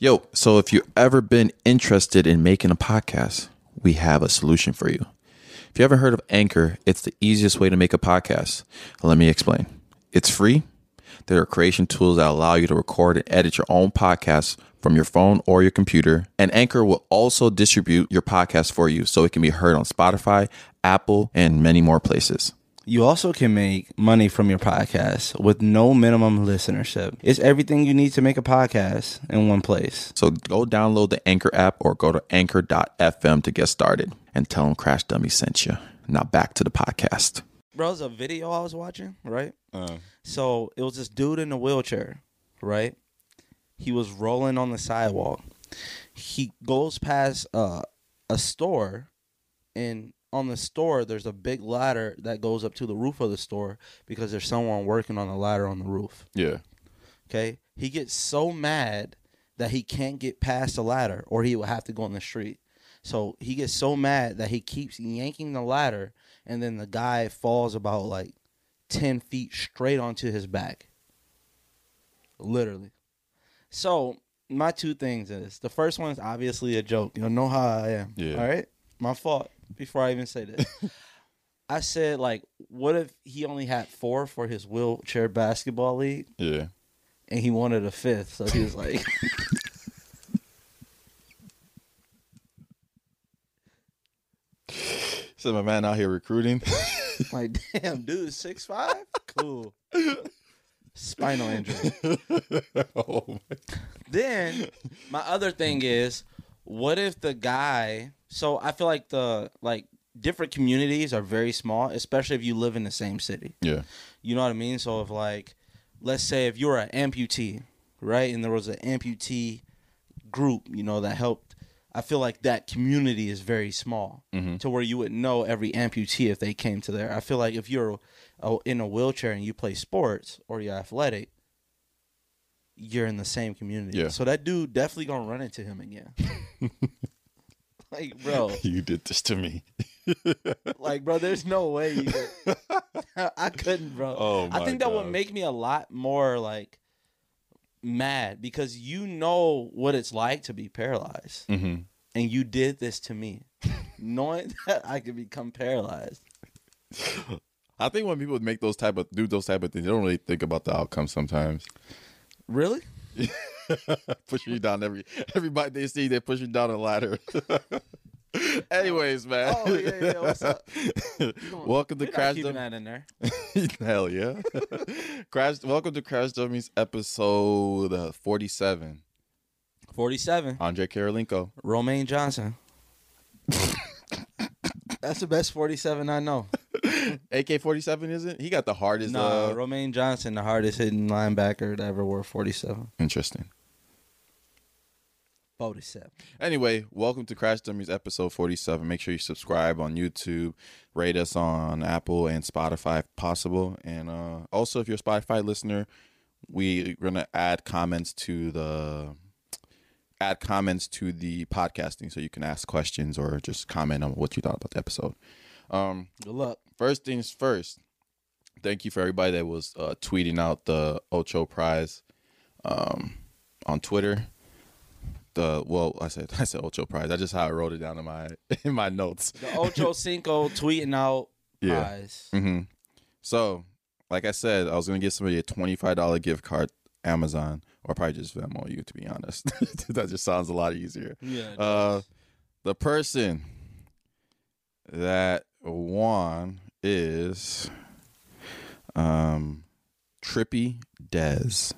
Yo, so if you've ever been interested in making a podcast, we have a solution for you. If you haven't heard of Anchor, it's the easiest way to make a podcast. Let me explain. It's free. There are creation tools that allow you to record and edit your own podcast from your phone or your computer. And Anchor will also distribute your podcast for you so it can be heard on Spotify, Apple, and many more places. You also can make money from your podcast with no minimum listenership. It's everything you need to make a podcast in one place. So go download the Anchor app or go to anchor.fm to get started and tell them Crash Dummy sent you. Now back to the podcast. Bro, it's a video I was watching, right? So it was this dude in a wheelchair, right? He was rolling on the sidewalk. He goes past uh, a store, and on the store, there's a big ladder that goes up to the roof of the store because there's someone working on the ladder on the roof. Yeah. Okay. He gets so mad that he can't get past the ladder or he will have to go on the street. So he gets so mad that he keeps yanking the ladder and then the guy falls about like 10 feet straight onto his back. Literally. So my two things is the first one is obviously a joke. You know how I am. Yeah. All right. My fault before I even say this. I said like, what if he only had four for his wheelchair basketball league? Yeah. and he wanted a fifth. So he was like, So my man out here recruiting. like damn, dude, six five, cool. Spinal injury. oh my. Then my other thing is, what if the guy? So I feel like the like different communities are very small, especially if you live in the same city. Yeah. You know what I mean? So if like, let's say if you're an amputee, right, and there was an amputee group, you know, that helped. I feel like that community is very small Mhm. to where you would know every amputee if they came to there. I feel like if you're uh, in a wheelchair and you play sports or you're athletic, you're in the same community. Yeah. So that dude definitely gonna run into him again. like, bro, You did this to me. like, bro, there's no way you. Could, I couldn't, bro. Oh I think that would make me a lot more like mad because you know what it's like to be paralyzed, Mm-hmm. and you did this to me, knowing that I could become paralyzed. I think when people make those type of do those type of things, they don't really think about the outcome sometimes. Really? pushing you down every everybody they see, they push you down a ladder. Anyways, man. Oh, yeah, yeah, what's up? welcome to We're Crash keeping Dummies. that in there. Hell yeah. Crash welcome to Crash Dummies episode uh, 47. Forty-seven. Andre Karolinko. Romaine Johnson. That's the best forty-seven I know. AK 47 isn't? He got the hardest No, uh, Romaine Johnson, the hardest hitting linebacker to ever wore forty-seven. interesting. Forty-seven. Anyway, welcome to Crash Dummies episode 47. Make sure you subscribe on YouTube, rate us on Apple and Spotify if possible. And uh, also, if you're a Spotify listener, we're going to add comments to the add comments to the podcasting so you can ask questions or just comment on what you thought about the episode. Um, Good luck. first things first, thank you for everybody that was uh, tweeting out the Ocho Prize um, on Twitter. The well, I said I said Ocho Prize. That's just how I wrote it down in my in my notes. The Ocho Cinco tweeting out Yeah. prize. hmm So, like I said, I was gonna give somebody a twenty five dollar gift card, Amazon, or probably just Venmo. You to be honest, that just sounds a lot easier. Yeah. Uh, the person that won is um Trippy Dez.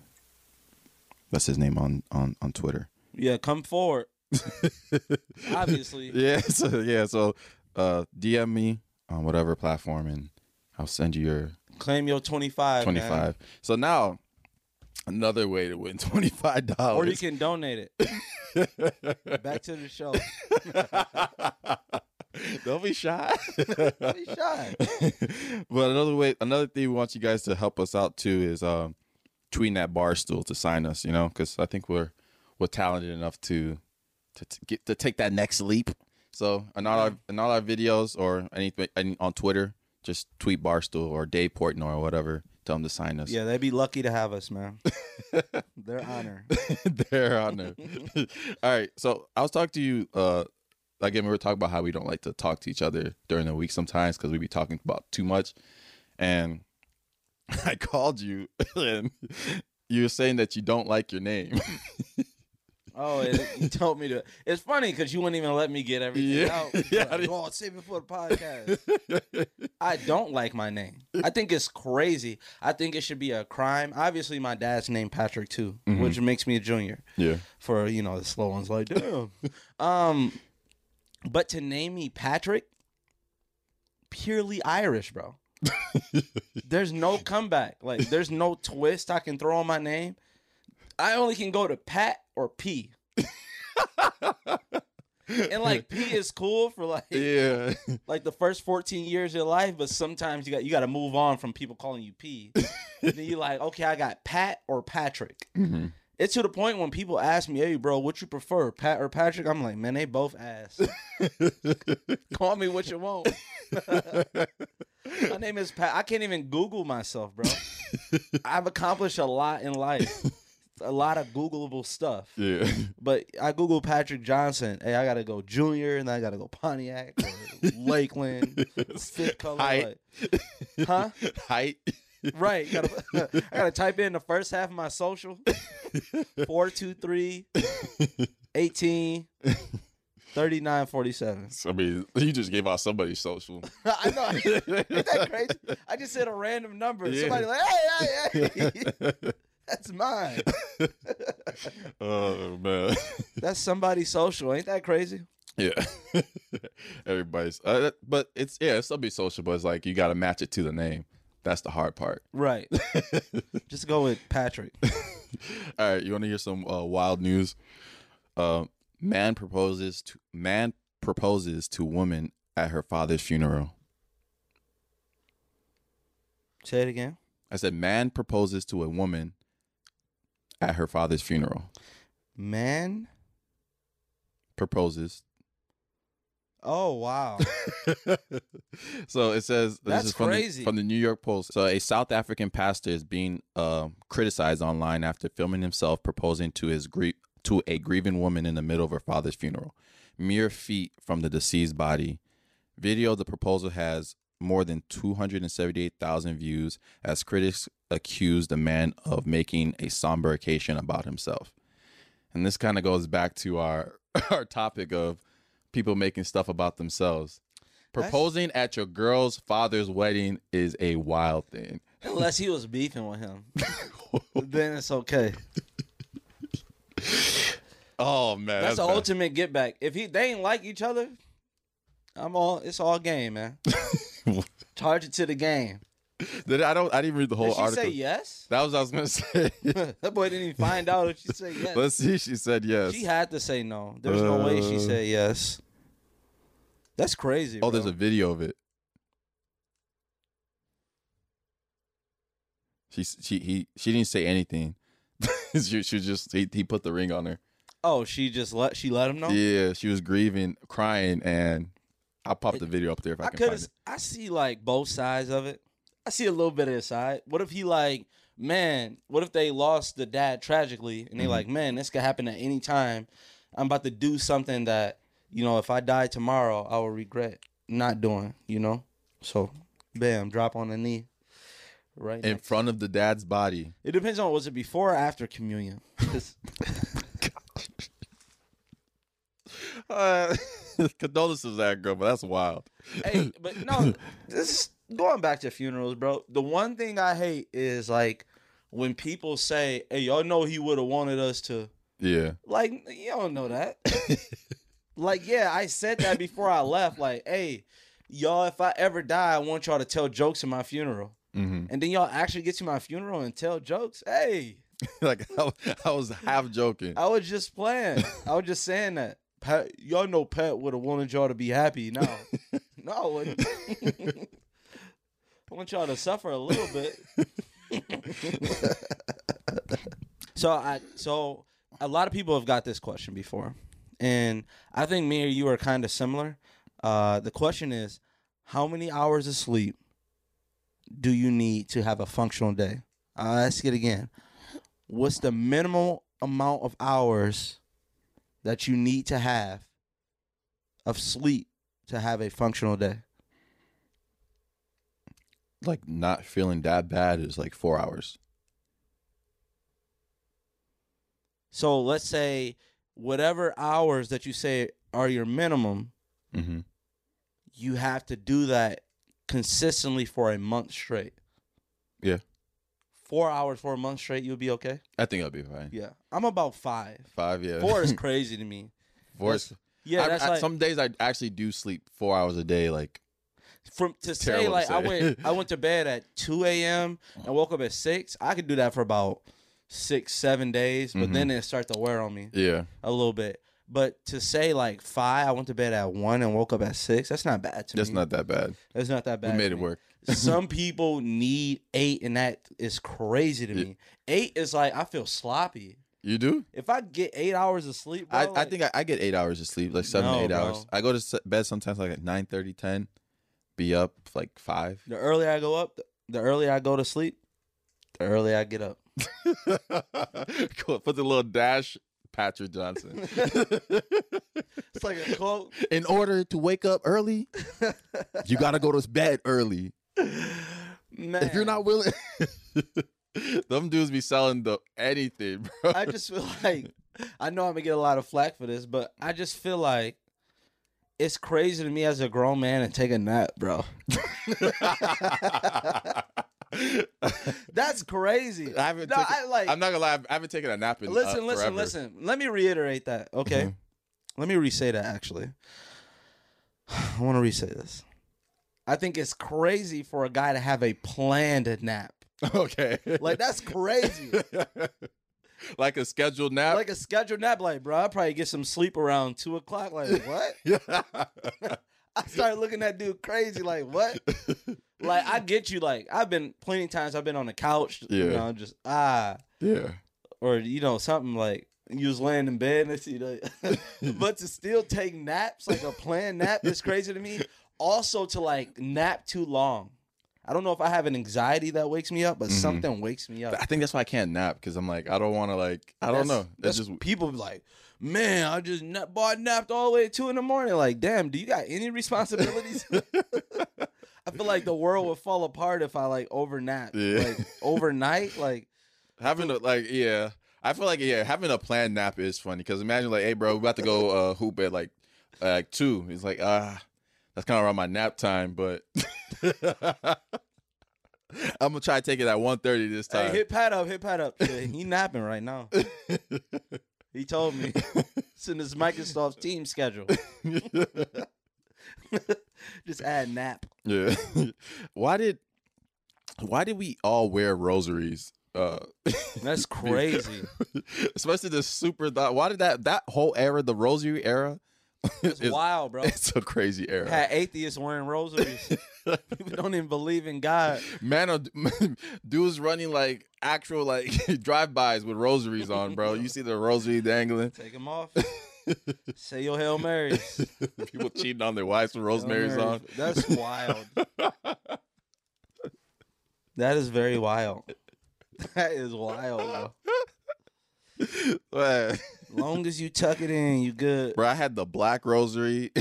That's his name on on on Twitter. Yeah, come forward. Obviously. Yeah, so yeah, so uh DM me on whatever platform and I'll send you your Claim your twenty five. Twenty five. So now another way to win $25. Or you can donate it. Back to the show. Don't be shy. Don't be shy. but another way, another thing we want you guys to help us out too is um, tweeting at Barstool to sign us. You know, because I think we're we're talented enough to to, to get to take that next leap. So in all our in all our videos or anything any, on Twitter, just tweet Barstool or Dave Portnoy or whatever tell them to sign us. Yeah, they'd be lucky to have us, man. Their honor. Their honor. All right. So I was talking to you. Uh, again, we were talking about how we don't like to talk to each other during the week sometimes because we'd be talking about too much. And I called you, and you were saying that you don't like your name. Oh, it, you told me to. It's funny because you wouldn't even let me get everything Yeah. out. Yeah, I Like, oh, save it for the podcast. I don't like my name. I think it's crazy. I think it should be a crime. Obviously, my dad's named Patrick too, Mm-hmm. which makes me a junior. yeah. For you know the slow ones, like damn. um, but to name me Patrick, purely Irish, bro. there's no comeback. Like there's no twist I can throw on my name. I only can go to Pat or P. and like P is cool for like Yeah. like the first 14 years of your life, but sometimes you got you got to move on from people calling you P. then you like, okay, I got Pat or Patrick. Mm-hmm. It's to the point when people ask me, "Hey, bro, what you prefer, Pat or Patrick?" I'm like, "Man, they both ass. Call me what you want." My name is Pat. I can't even Google myself, bro. I've accomplished a lot in life, a lot of Googleable stuff. Yeah. But I Google Patrick Johnson. Hey, I gotta go Junior, and I gotta go Pontiac Lakeland, fifth color. Height. like- huh? Height. Right. Gotta, I gotta type in the first half of my social. 423 18 39 47. I mean, you just gave out somebody's social. I know. Ain't that crazy? I just said a random number. Yeah. Somebody like, hey, hey, hey. That's mine. Oh man. That's somebody's social. Ain't that crazy? Yeah. Everybody's uh, but it's yeah, it's be social, but it's like you gotta match it to the name. That's the hard part. Right. just go with Patrick. All right, you want to hear some uh, wild news? Uh, man proposes to man proposes to woman at her father's funeral. Say it again. I said, man proposes to a woman at her father's funeral. Man. Proposes. Oh wow. So it says this That's is from crazy. The, from the New York Post. So a South African pastor is being uh, criticized online after filming himself proposing to his to a grieving woman in the middle of her father's funeral, mere feet from the deceased body. Video of the proposal has more than 278,000 views as critics accused the man of making a somber occasion about himself. And this kind of goes back to our our topic of people making stuff about themselves. Proposing at your girl's father's wedding is a wild thing. Unless he was beefing with him. then it's okay. Oh man, That's, the bad. ultimate get back. If he they ain't like each other, I'm all it's all game, man. Charge it to the game. Did I don't I didn't read the whole Did she article. say yes? That was what I was gonna say. that boy didn't even find out if she said yes. Let's see. She said yes. She had to say no. There's no way she Uh. said yes. That's crazy. oh, there's a video of it. She she he she didn't say anything. she, she just he, he put the ring on her. Oh, she just let she let him know. Yeah, she was grieving, crying, and I'll pop the video up there if I, I can find it. I see like both sides of it. I see a little bit of his side. What if he like, man? What if they lost the dad tragically, and they Mm-hmm. like, man, this could happen at any time. I'm about to do something that you know, if I die tomorrow, I will regret not doing. You know, so bam, drop on the knee. Right. In front of the dad's body. it depends on was it before or after communion. Uh, condolences that girl, but that's wild. hey, but no, this going back to funerals, bro. The one thing I hate is like when people say, "Hey, y'all know he would have wanted us to." Yeah. Like, you don't know that. like, yeah, I said that before I left. Like, hey, y'all, if I ever die, I want y'all to tell jokes at my funeral. Mm-hmm. And then y'all actually get to my funeral and tell jokes. Hey, like I, I was half joking. I was just playing. I was just saying that. Pat, y'all know Pat would have wanted y'all to be happy. No, no, I want y'all to suffer a little bit. so I, so a lot of people have got this question before, and I think me or you are kind of similar. Uh, the question is, how many hours of sleep do you need to have a functional day? I'll ask it again. What's the minimal amount of hours that you need to have of sleep to have a functional day? Like not feeling that bad is like four hours. So let's say whatever hours that you say are your minimum, Mm-hmm. you have to do that consistently for a month straight. Yeah, Four hours for a month straight, you'll be okay. I think I'll be fine. Yeah, I'm about five. Five, yeah. Four is crazy to me. Four is- Yeah, I- that's I- like some days I actually do sleep four hours a day. Like, from to say terrible to like I went I went to bed at two a.m. and woke up at six. I could do that for about six seven days, but Mm-hmm. then it start to wear on me yeah, a little bit. But to say like five, I went to bed at one and woke up at six. That's not bad to me. that's me. not that bad. That's not that bad. We made to it me. work. Some people need eight, and that is crazy to me. Eight is like I feel sloppy. You do? If I get eight hours of sleep, bro, I, I like- think I, I get eight hours of sleep, like seven No, to eight bro. hours. I go to s- bed sometimes like at 9 10, be up like five. the earlier I go up, the, the earlier I go to sleep, the earlier I get up. cool. Put the little dash, Patrick Johnson. It's like a quote. In order to wake up early, you got to go to bed early. Man, If you're not willing, them dudes be selling the anything, bro. I just feel like I know I'm gonna get a lot of flack for this, but I just feel like it's crazy to me as a grown man and take a nap, bro. That's crazy. I haven't No, taken, I like. I'm not gonna lie. I haven't taken a nap in listen, uh, listen, forever. listen. Let me reiterate that. Okay, Mhm. let me re-say that. Actually, I want to re-say this. I think it's crazy for a guy to have a planned nap. Okay, Like that's crazy. like a scheduled nap. like a scheduled nap. Like, bro, I probably get some sleep around two o'clock. Like, what? I started looking at dude crazy. Like, what? Like, I get you. Like, I've been plenty of times. I've been on the couch. You Yeah. know, just ah, yeah, or you know, something like you was laying in bed and see like, but to still take naps like a planned nap is crazy to me. Also, to like nap too long. I don't know if I have an anxiety that wakes me up, but something wakes me up. I think that's why I can't nap because I'm like I don't want to like I don't know. That's, That's, just people be like, man, I just nap, boy, I napped all the way at two in the morning. Like, damn, do you got any responsibilities? I feel like the world would fall apart if I like overnap, Yeah. like overnight. Like, having a like yeah. I feel like yeah, having a planned nap is funny because imagine like, hey bro, we about to go uh, hoop at like uh, like two. It's like ah, that's kind of around my nap time, but I'm gonna try to take it at 1.30 this hey, time. hit Pat up, hit Pat up. Shit, he napping right now. he told me it's in his Microsoft team schedule. Just add nap. yeah. why did why did we all wear rosaries? Uh, That's crazy. especially the super. Th- why did that that whole era, the rosary era? It's is- wild, bro. It's a crazy era. Had atheists wearing rosaries. People don't even believe in God. Man, of- dudes running like actual like drive-bys with rosaries on, bro. You see the rosary dangling. Take them off. Say your Hail Marys. People cheating on their wives with rosemary's on. That's wild. that is very wild. That is wild, bro. Long as you tuck it in, you good. Bro, I had the black rosary,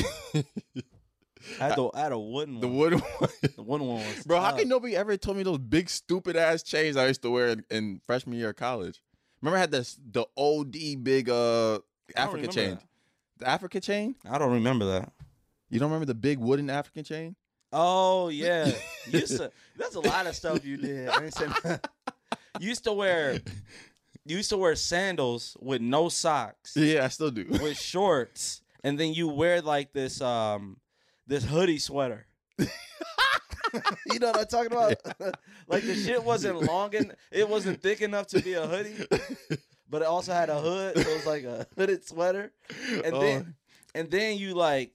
I had, the, I had a wooden the one. wood one. The wooden one was Bro, how tough. can nobody ever told me those big stupid ass chains I used to wear in, in freshman year of college? Remember I had this the OD big uh Africa chain. that. The Africa chain? I don't remember that. You don't remember the big wooden African chain? Oh yeah, you used to. That's a lot of stuff you did. I ain't saying- you used to wear. You used to wear sandals with no socks. Yeah, I still do. with shorts, and then you wear like this um this hoodie sweater. you know what I'm talking about? like the shit wasn't long and it wasn't thick enough to be a hoodie, but it also had a hood. So it was like a hooded sweater, and Oh. then and then you like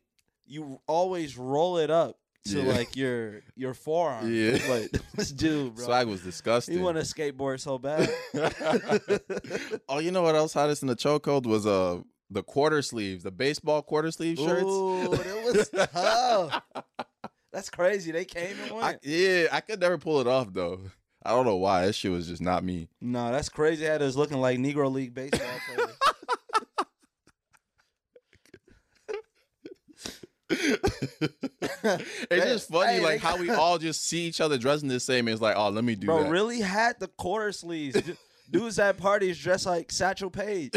you always roll it up to Yeah. like your your forearm. Yeah. like this dude, bro. Swag was disgusting. he want to skateboard so bad. oh, you know what else had us in the chokehold was uh the quarter sleeves, the baseball quarter sleeve shirts. Ooh, it was tough. That's crazy. They came and I, yeah, I could never pull it off though. I don't know why. That shit was just not me. no, that's crazy. Had us looking like Negro League baseball players. It's just funny, hey, like how we all just see each other dressing the same. It's like, oh, let me do Bro, that. really had the quarter sleeves. Dudes at parties dressed like Satchel Paige.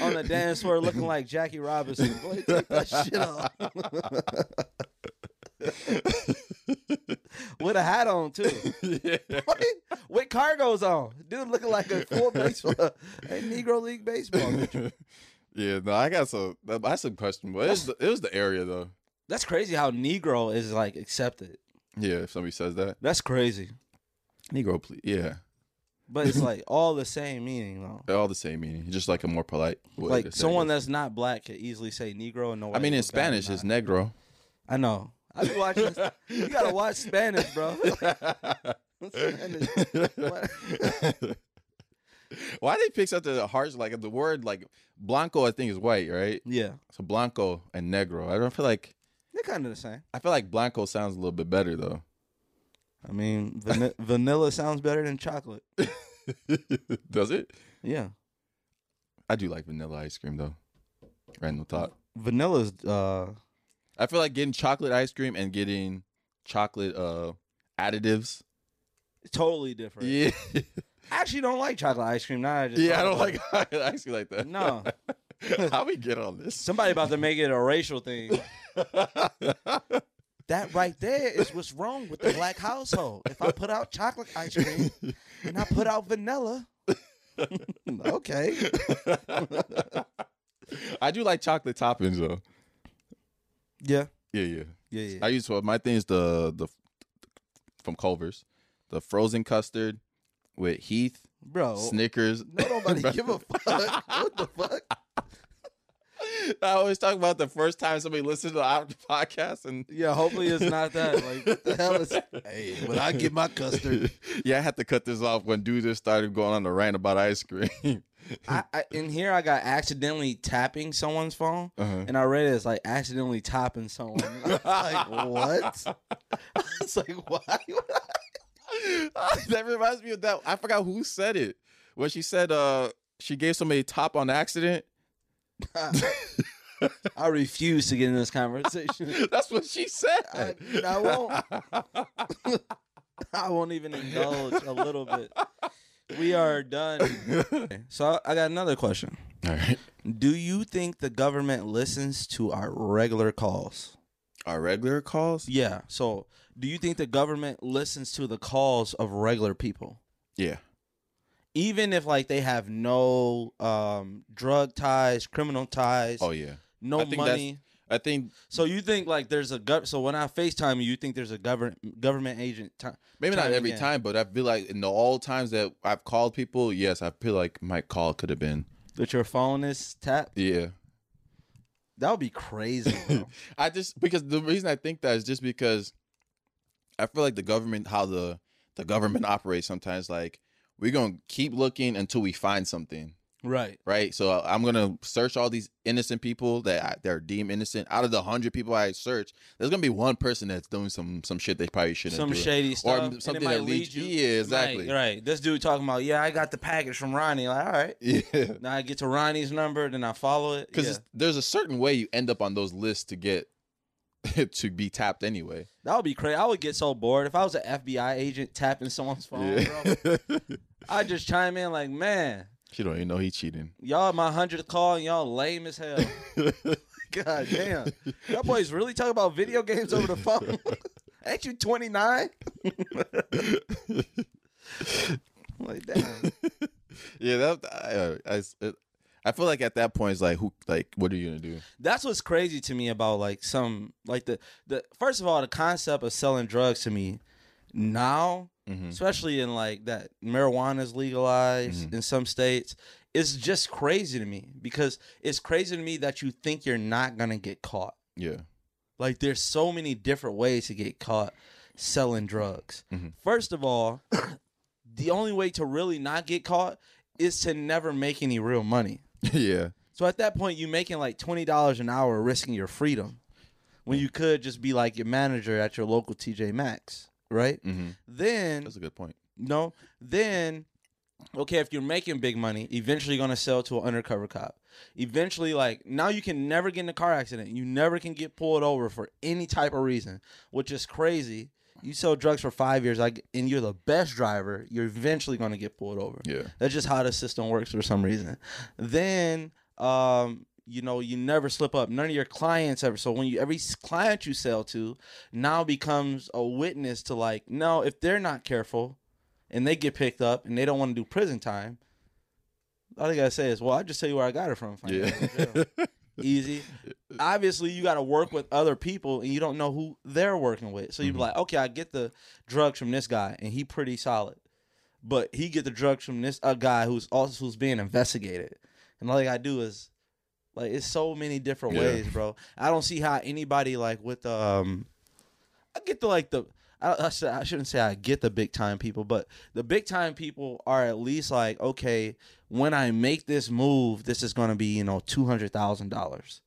On the dance floor looking like Jackie Robinson. Boy, take that shit off. With a hat on too. With cargos on. Dude looking like a full baseball a Negro League baseball. Yeah, no, I got some. That's some question, but it was, the, it was the area though. That's crazy how Negro is like accepted. Yeah, if somebody says that, That's crazy. Negro, please. Yeah, But it's like all the same meaning though. they're all the same meaning, just like a more polite. way like someone that's not black could easily say Negro and no. I mean, in Spanish, it's negro. I know. I be watching. you gotta watch Spanish, bro. Spanish. Why they pick such a harsh like the word like blanco? I think is white, right? yeah, So blanco and negro. I don't feel like they're kind of the same. I feel like blanco sounds a little bit better though. I mean, van- vanilla sounds better than chocolate. Does it? Yeah, I do like vanilla ice cream though. Random thought. vanilla's. uh I feel like getting chocolate ice cream and getting chocolate uh additives. totally different. Yeah, I actually don't like chocolate ice cream. Now I just yeah. I don't like ice cream like that. No, How we get on this? somebody about to make it a racial thing. that right there is what's wrong with the black household. If I put out chocolate ice cream and I put out vanilla, okay. I do like chocolate toppings though. Yeah, Yeah, yeah. yeah, yeah. I use well, my thing is the the from Culver's, the frozen custard with Heath, Bro, Snickers. no nobody give a fuck. What the fuck? I always talk about the first time somebody listened to our podcast, and Yeah, hopefully it's not that. Like, what the hell is? Hey, when I get my custard, yeah, I had to cut this off when dude just started going on a rant about ice cream. I, I in here I got accidentally tapping someone's phone, Uh-huh. and I read it as like accidentally tapping someone. I was like, what? It's like, why? that reminds me of that. I forgot who said it. When she said uh she gave somebody top on accident. I refuse to get in this conversation. That's what she said. I, I won't. I won't even indulge a little bit. We are done. So I got another question. All right. Do you think the government listens to our regular calls? Our regular calls? Yeah. So do you think the government listens to the calls of regular people? Yeah. Even if like they have no um drug ties, criminal ties, Oh yeah. no money. I think So you think like there's a gov- so when I FaceTime you, you think there's a government government agent ti- maybe not every in? time, but I feel like in the all times that I've called people, yes, I feel like my call could have been that your phone is tapped? yeah. That would be crazy. I just because the reason I think that is just because I feel like the government how the the government operates sometimes like we're going to keep looking until we find something. Right. right? So uh, I'm gonna search all these innocent people that I, they're deemed innocent. Out of the hundred people I search, there's gonna be one person that's doing some some shit they probably shouldn't. Some do. shady stuff. or something that leads lead you. Yeah, exactly. Right, right. This dude talking about, yeah, I got the package from Ronnie. Like, all right. Yeah, Now I get to Ronnie's number, then I follow it. because Yeah. there's a certain way you end up on those lists to get to be tapped anyway. That would be crazy. I would get so bored if I was an FBI agent tapping someone's phone, Yeah. bro. I'd just chime in like, man, She don't even know he cheating. y'all my hundredth call and y'all lame as hell. God damn. Y'all boys really talk about video games over the phone? Ain't you 29? like, damn. Yeah, that I, I, I feel like at that point it's like who like what are you gonna do? That's what's crazy to me about like some like the the first of all the concept of selling drugs to me now, Mm-hmm. especially in like that marijuana is legalized mm-hmm. in some states, It's just crazy to me because it's crazy to me that you think you're not gonna get caught. Yeah, Like there's so many different ways to get caught selling drugs. Mm-hmm. First of all, the only way to really not get caught is to never make any real money. yeah, So at that point, you're making like twenty dollars an hour, risking your freedom, when you could just be like your manager at your local TJ Maxx, right? Then That's a good point. no, then okay, if you're making big money, eventually you're gonna sell to an undercover cop. Eventually, like now you can never get in a car accident. You never can get pulled over for any type of reason, which is crazy. You sell drugs for five years, like, and you're the best driver. You're eventually gonna get pulled over. Yeah. that's just how the system works for some reason. Then, um, you know, you never slip up. None of your clients ever. So when you every client you sell to now becomes a witness to like, no, if they're not careful, and they get picked up and they don't want to do prison time, all they gotta say is, "Well, I just tell you where I got it from." Yeah. get in jail." Easy. Obviously, you got to work with other people, and you don't know who they're working with. So you'd be mm-hmm. like, "Okay, I get the drugs from this guy, and he pretty solid, but he get the drugs from this a guy who's also who's being investigated." And all they gotta do is, like, it's so many different Yeah. ways, bro. I don't see how anybody like with um, I get the like the I, I, should, I shouldn't say I get the big time people, but the big time people are at least like, okay, when I make this move, this is gonna be you know two hundred thousand dollars,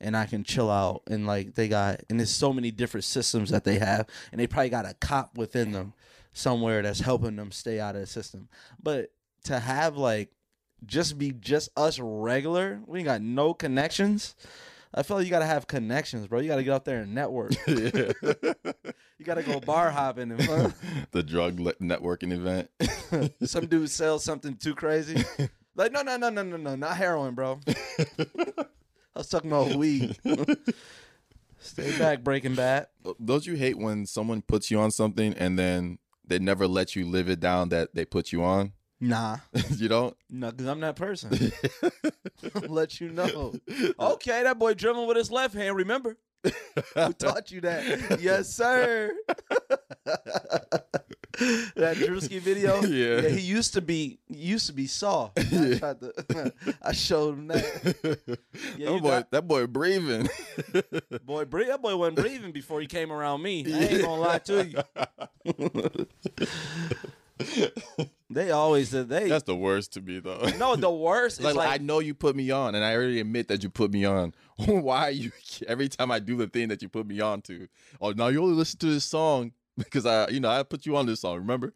and I can chill out and like they got and there's so many different systems that they have, and they probably got a cop within them somewhere that's helping them stay out of the system. But to have like just be just us regular, we ain't got no connections. I feel like you gotta have connections, bro. You gotta get out there and network. you gotta go bar hopping and fun. the drug le- networking event. some dude sells something too crazy. Like, no, no, no, no, no, no, not heroin, bro. I was talking about weed. Stay back, Breaking Bad. Don't you hate when someone puts you on something and then they never let you live it down that they put you on? Nah, you don't? no, because I'm that person. Let you know. Okay, that boy dribbling with his left hand. Remember? Who taught you that? yes, sir. that Drewski video. Yeah. he used to be used to be Saw. I tried to. I showed him that. Yeah, that boy, got- that boy breathing. boy, that boy wasn't breathing before he came around me. I ain't gonna lie to you. They always said they. That's the worst to me though. no, the worst is like, like, I know you put me on, and I already admit that you put me on. Why are you every time I do the thing that you put me on to? Oh, now you only listen to this song because I, you know, I put you on this song. Remember?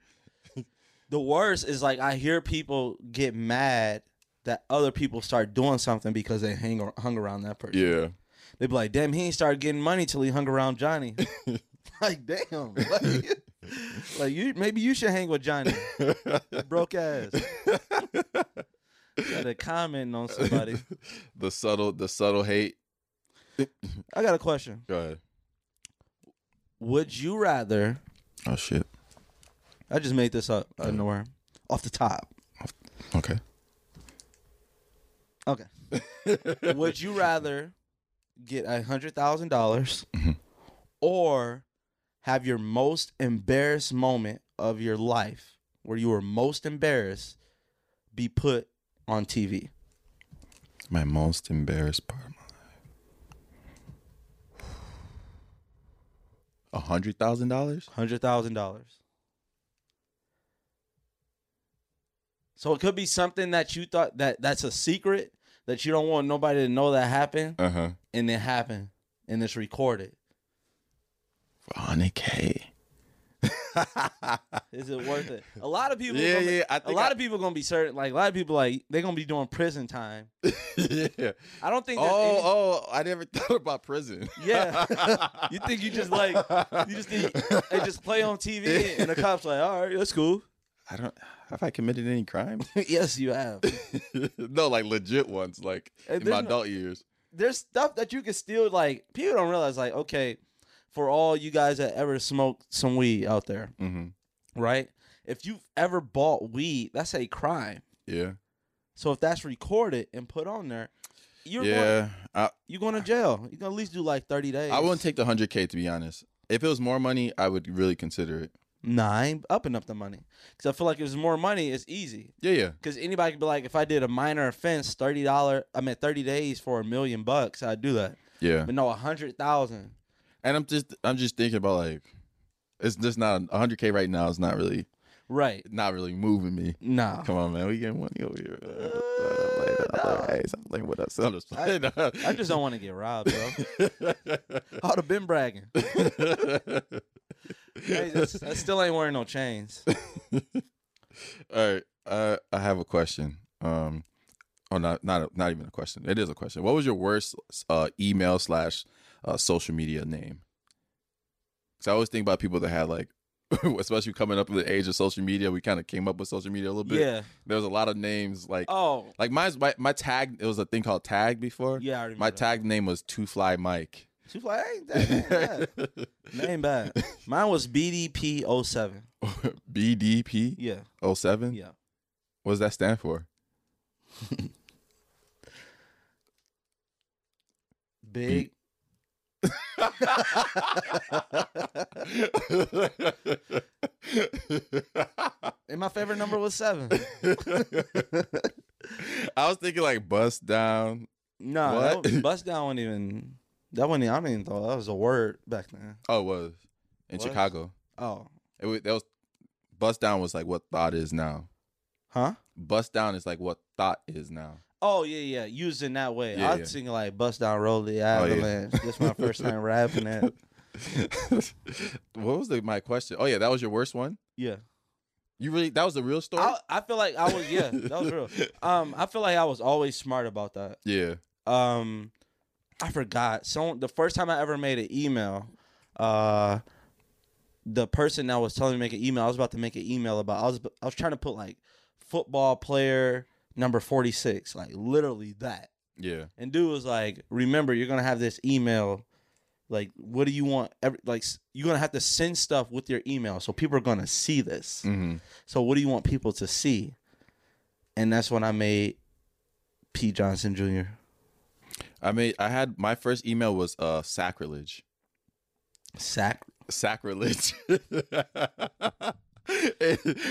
the worst is like I hear people get mad that other people start doing something because they hang or, hung around that person. Yeah. They be like, "Damn, he ain't started getting money till he hung around Johnny." like, damn, like, like you maybe you should hang with Johnny, broke ass. Got a comment on somebody. The subtle, the subtle hate. I got a question. Go ahead. Would you rather? Oh shit. I just made this up out of nowhere, off the top. Okay. Okay. Would you rather get a hundred thousand dollars mm-hmm. or have your most embarrassed moment of your life where you were most embarrassed be put on TV? My most embarrassed part of my life. A hundred thousand dollars? Hundred thousand dollars. So it could be something that you thought that that's a secret that you don't want nobody to know that happened, Uh huh. and it happened, and it's recorded. For hundred k. Is it worth it? A lot of people. Yeah, gonna yeah, I a lot I- of people gonna be certain. Like a lot of people, like they're gonna be doing prison time. yeah. I don't think. Oh, any- oh! I never thought about prison. yeah. you think you just like you just think they just play on TV and the cops like, all right, that's cool. I don't. Have I committed any crimes? yes, you have. no, like legit ones, like Hey, in my no- adult years. There's stuff that you can still like. People don't realize like, okay, for all you guys that ever smoked some weed out there, Mm-hmm. right? If you've ever bought weed, that's a crime. Yeah. So if that's recorded and put on there, you're going, Yeah. I you're going to jail. You're gonna at least do like thirty days. I wouldn't take the hundred k to be honest. If it was more money, I would really consider it. Nah, I ain't upping up the money because I feel like if there's more money, it's easy. Yeah, yeah. Because anybody could be like, if I did a minor offense, thirty dollar, I mean thirty days for a million bucks, I'd do that. Yeah. But no, a hundred thousand. And I'm just I'm just thinking about like it's just not hundred K right now It's not really Right. not really moving me. Nah. Come on, man. We getting money over here. Hey, stop playing with us. I'm just playing. I just don't want to get robbed, bro. I'd have been bragging. hey, that's, I still ain't wearing no chains. All right. Uh, I have a question. Um, oh, not not a, not even a question. It is a question. What was your worst uh, email slash uh, social media name? Because I always think about people that had like, especially coming up in the age of social media, we kind of came up with social media a little bit. Yeah. There was a lot of names like Oh, like mine's my my tag. It was a thing called tag before. yeah, I remember. My that. tag name was Two Fly Mike. She Fly ain't that ain't bad. That ain't bad. Mine was BDP 07. BDP Yeah. 07? Yeah. What does that stand for? Big. And my favorite number was seven. I was thinking like bust down. No, What? that bust down wasn't even. That wasn't. I didn't even thought that was a word back then. Oh, it was in Was? Chicago. Oh, It was, that was bust down was like what thought is now. huh? Bust down is like what thought is now. Oh yeah, yeah. Used in that way. Yeah, I yeah. singing like "Bust Down, Roll the yeah. Avalanche." This my first time rapping it. what was the, my question? Oh yeah, that was your worst one. Yeah. You really that was the real story. I, I feel like I was yeah that was real. Um, I feel like I was always smart about that. yeah. Um, I forgot. So the first time I ever made an email, uh, the person that was telling me to make an email, I was about to make an email about. I was I was trying to put like football player number forty six, like literally that. Yeah. And dude was like, "Remember, you're gonna have this email. Like, what do you want? Every, like, you're gonna have to send stuff with your email, so people are gonna see this. hmm So, what do you want people to see? And that's when I made P. Johnson Jr. I made I had my first email was uh sacrilege. Sack. Sacrilege.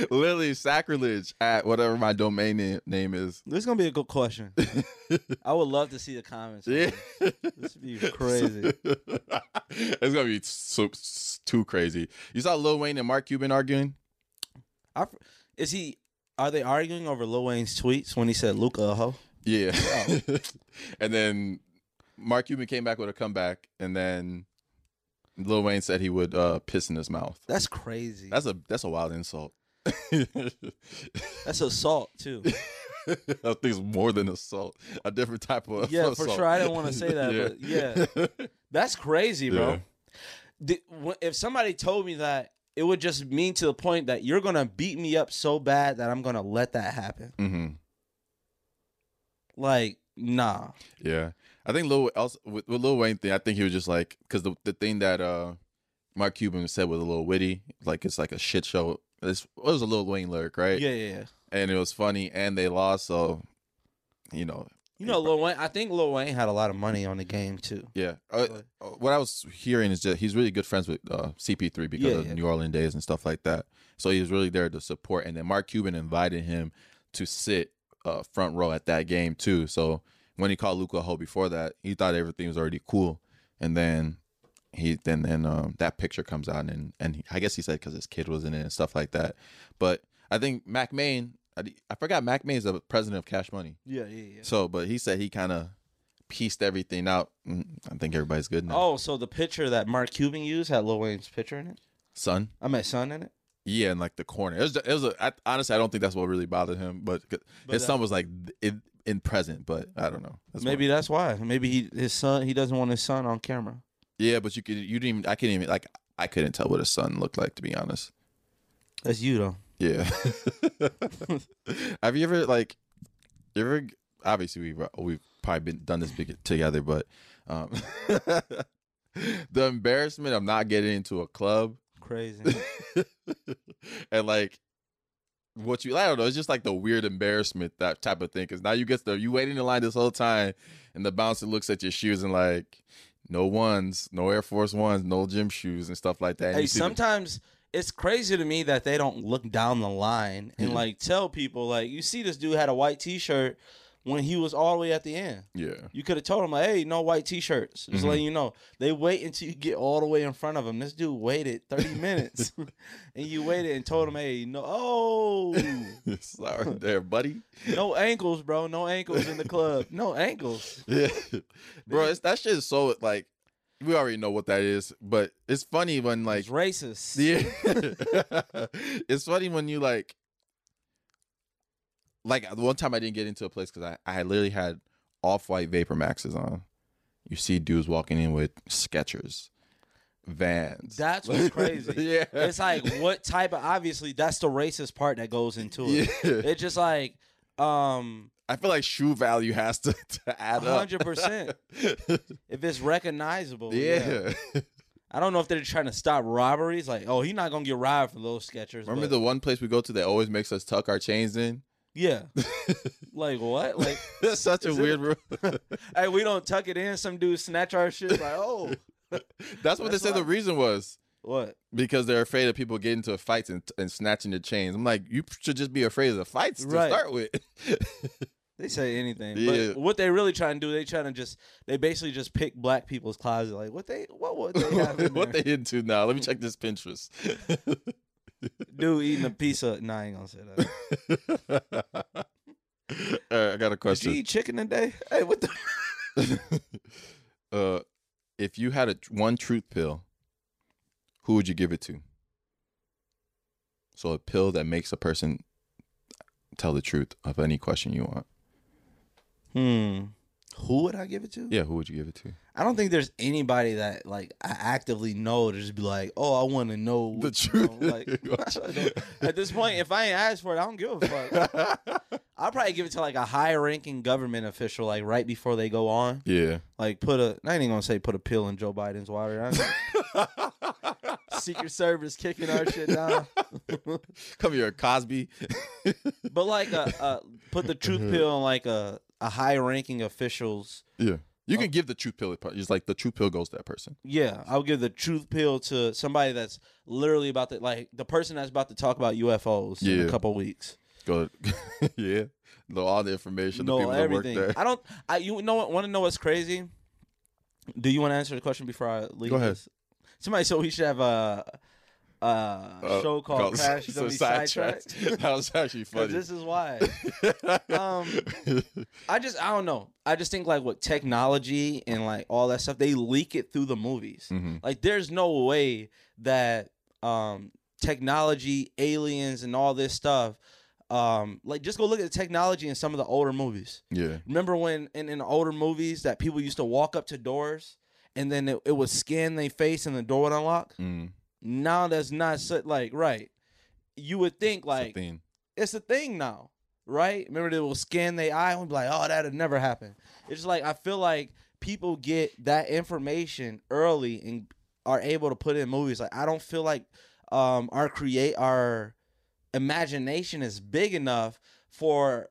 Literally sacrilege at whatever my domain name, name is. This is gonna be a good question. I would love to see the comments. Yeah. this. Would be crazy. it's gonna be so, too crazy. You saw Lil Wayne and Mark Cuban arguing. I, is he? Are they arguing over Lil Wayne's tweets when he said Luka a uh, hoe? Yeah, oh. and then Mark Cuban came back with a comeback, and then Lil Wayne said he would uh, piss in his mouth. That's crazy. That's a that's a wild insult. That's assault too. I think it's more than assault. A different type of Yeah, assault. for sure. I didn't want to say that, but yeah, that's crazy, bro. Yeah. If somebody told me that, it would just mean to the point that you're gonna beat me up so bad that I'm gonna let that happen. hmm Like, nah. Yeah, I think Lil also with, with Lil Wayne thing. I think he was just like because the the thing that uh Mark Cuban said was a little witty, like it's like a shit show. It was a Lil Wayne lyric, right? Yeah, yeah, yeah. and it was funny, and they lost, so you know, You know, Lil Wayne. I think Lil Wayne had a lot of money on the game too. yeah. Uh, uh, what I was hearing is just he's really good friends with uh, CP3 because Yeah, of yeah. New Orleans days and stuff like that. So he was really there to support, and then Mark Cuban invited him to sit uh, front row at that game too. So when he called Luka a hoe before that, he thought everything was already cool, and then he then then um, that picture comes out, and and he, I guess he said because his kid was in it and stuff like that. But I think Mack Maine, I, I forgot Mack Maine is the president of Cash Money. Yeah, yeah, yeah. So, but he said he kind of pieced everything out. Mm, I think everybody's good now. Oh, so the picture that Mark Cuban used had Lil Wayne's picture in it. Son, I met son in it. yeah, in like the corner. It was. It was. A, I, honestly, I don't think that's what really bothered him. But, But his that- son was like in, in present. But I don't know. That's Maybe what- that's why. Maybe he his son he doesn't want his son on camera. yeah, but you could. You didn't. Even, I couldn't even like. I couldn't tell what his son looked like to be honest. That's you though. Yeah. Have you ever like? You ever? Obviously, we've we've probably been done this big together, but um, the embarrassment of not getting into a club Crazy. and like what you I don't know, it's just like the weird embarrassment that type of thing. Because now you get the you waiting in line this whole time, and the bouncer looks at your shoes and like no ones, no Air Force ones, no gym shoes and stuff like that. Hey, sometimes it's crazy to me that they don't look down the line and like tell people like you see this dude had a white t-shirt when he was all the way at the end. Yeah. You could have told him like, "Hey, no white t-shirts." Just Mhm. letting you know. They wait until you get all the way in front of him. This dude waited thirty minutes, and you waited and told him, "Hey, no, oh, Sorry there, buddy. no ankles, bro. No ankles in the club. No ankles." Yeah. Bro, it's, that shit is so like we already know what that is, but it's funny when like It's racist. Yeah. it's funny when you like like the one time I didn't get into a place because I, I had literally had off white VaporMaxes on. You see dudes walking in with Skechers, Vans. That's what's crazy. yeah. It's like what type of obviously that's the racist part that goes into it. Yeah. It's just like um I feel like shoe value has to, to add up. hundred percent. If it's recognizable. Yeah. yeah. I don't know if they're trying to stop robberies. Like, oh, he's not gonna get robbed for those Skechers. Remember but- the one place we go to that always makes us tuck our chains in? Yeah. like what? Like That's such a weird rule. hey, we don't tuck it in, some dude snatch our shit. Like, oh That's what they That's said the reason was. what? because they're afraid of people getting into fights and, and snatching the chains. I'm like, you should just be afraid of the fights to start with. They say anything. Yeah. But what they really trying to do, they trying to just they basically just pick black people's closet. Like what they what would they have in what they into now? Let me check this Pinterest. Dude eating a piece of nah, I ain't gonna say that. All right, I got a Did you eat chicken today? Hey, what the uh, if you had a one truth pill, who would you give it to? So a pill that makes a person tell the truth of any question you want. Hmm. Who would I give it to? Yeah, who would you give it to? I don't think there's anybody that like I actively know to just be like, oh, I want to know The truth. know, like at this point, if I ain't asked for it, I don't give a fuck. I'll probably give it to like a high-ranking government official, like right before they go on. Yeah. Like put a, I ain't even gonna say put a pill in Joe Biden's water. Secret Service kicking our shit down. Come here, Cosby. But like a, a put the truth pill in like a a high-ranking officials. yeah. You can um, give the truth pill. It's like the truth pill goes to that person. Yeah, I'll give the truth pill to somebody that's literally about to like the person that's about to talk about UFOs in a couple weeks. Go, yeah. Know all the information. the Know people everything. that work there. I don't. I you know what? Want to know what's crazy? Do you want to answer the question before I leave? Go ahead. this? Somebody said we should have a, a Uh, show called Crash so sidetracked. That was actually funny. This is why. um, I just I don't know. I just think like with technology and like all that stuff, they leak it through the movies. Mhm. Like there's no way that um technology, aliens, and all this stuff. Um, like just go look at the technology in some of the older movies. Yeah. Remember when in, in older movies that people used to walk up to doors and then it, it would scan their face and the door would unlock? Mm, Now that's not so, like right. You would think like thing. it's a thing now, right? Remember they will scan their eye and be like, oh, that'd never happen. It's just like I feel like people get that information early and are able to put it in movies. Like I don't feel like um our create our imagination is big enough for